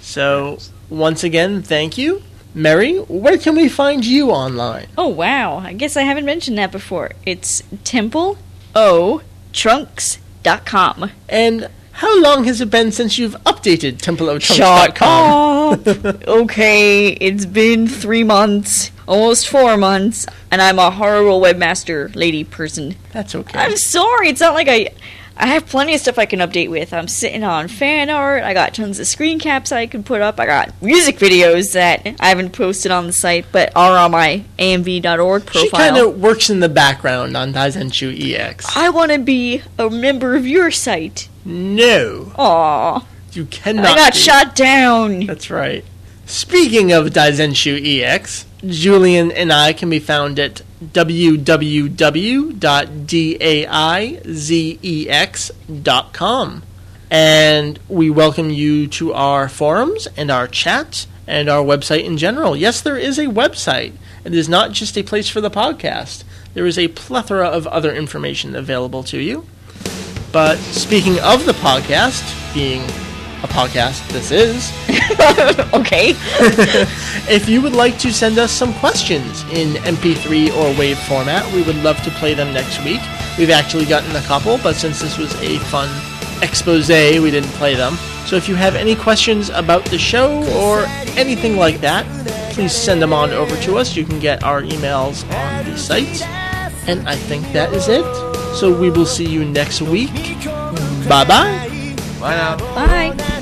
So, once again, thank you. Meri, where can we find you online? Oh, wow. I guess I haven't mentioned that before. It's Temple O Trunks.com. And how long has it been since you've updated TempleOTrunks.com? [LAUGHS] okay, it's been three months, almost four months, and I'm a horrible webmaster lady person. That's okay. I'm sorry, it's not like I. I have plenty of stuff I can update with. I'm sitting on fan art. I got tons of screen caps I can put up. I got music videos that I haven't posted on the site, but are on my amv.org profile. She kind of works in the background on Daizenshuu EX. I want to be a member of your site. No, Aw, you cannot. I got be. shot down. That's right. Speaking of Daizenshuu EX, Julian and I can be found at www.daizex.com. And we welcome you to our forums and our chat and our website in general. Yes, there is a website. It is not just a place for the podcast. There is a plethora of other information available to you. But speaking of the podcast, being a podcast this is, [LAUGHS] okay. [LAUGHS] if you would like to send us some questions in MP3 or WAV format, we would love to play them next week. We've actually gotten a couple, but since this was a fun expose, we didn't play them. So if you have any questions about the show or anything like that, please send them on over to us. You can get our emails on the site. And I think that is it. So we will see you next week. Bye bye. Bye now. Bye.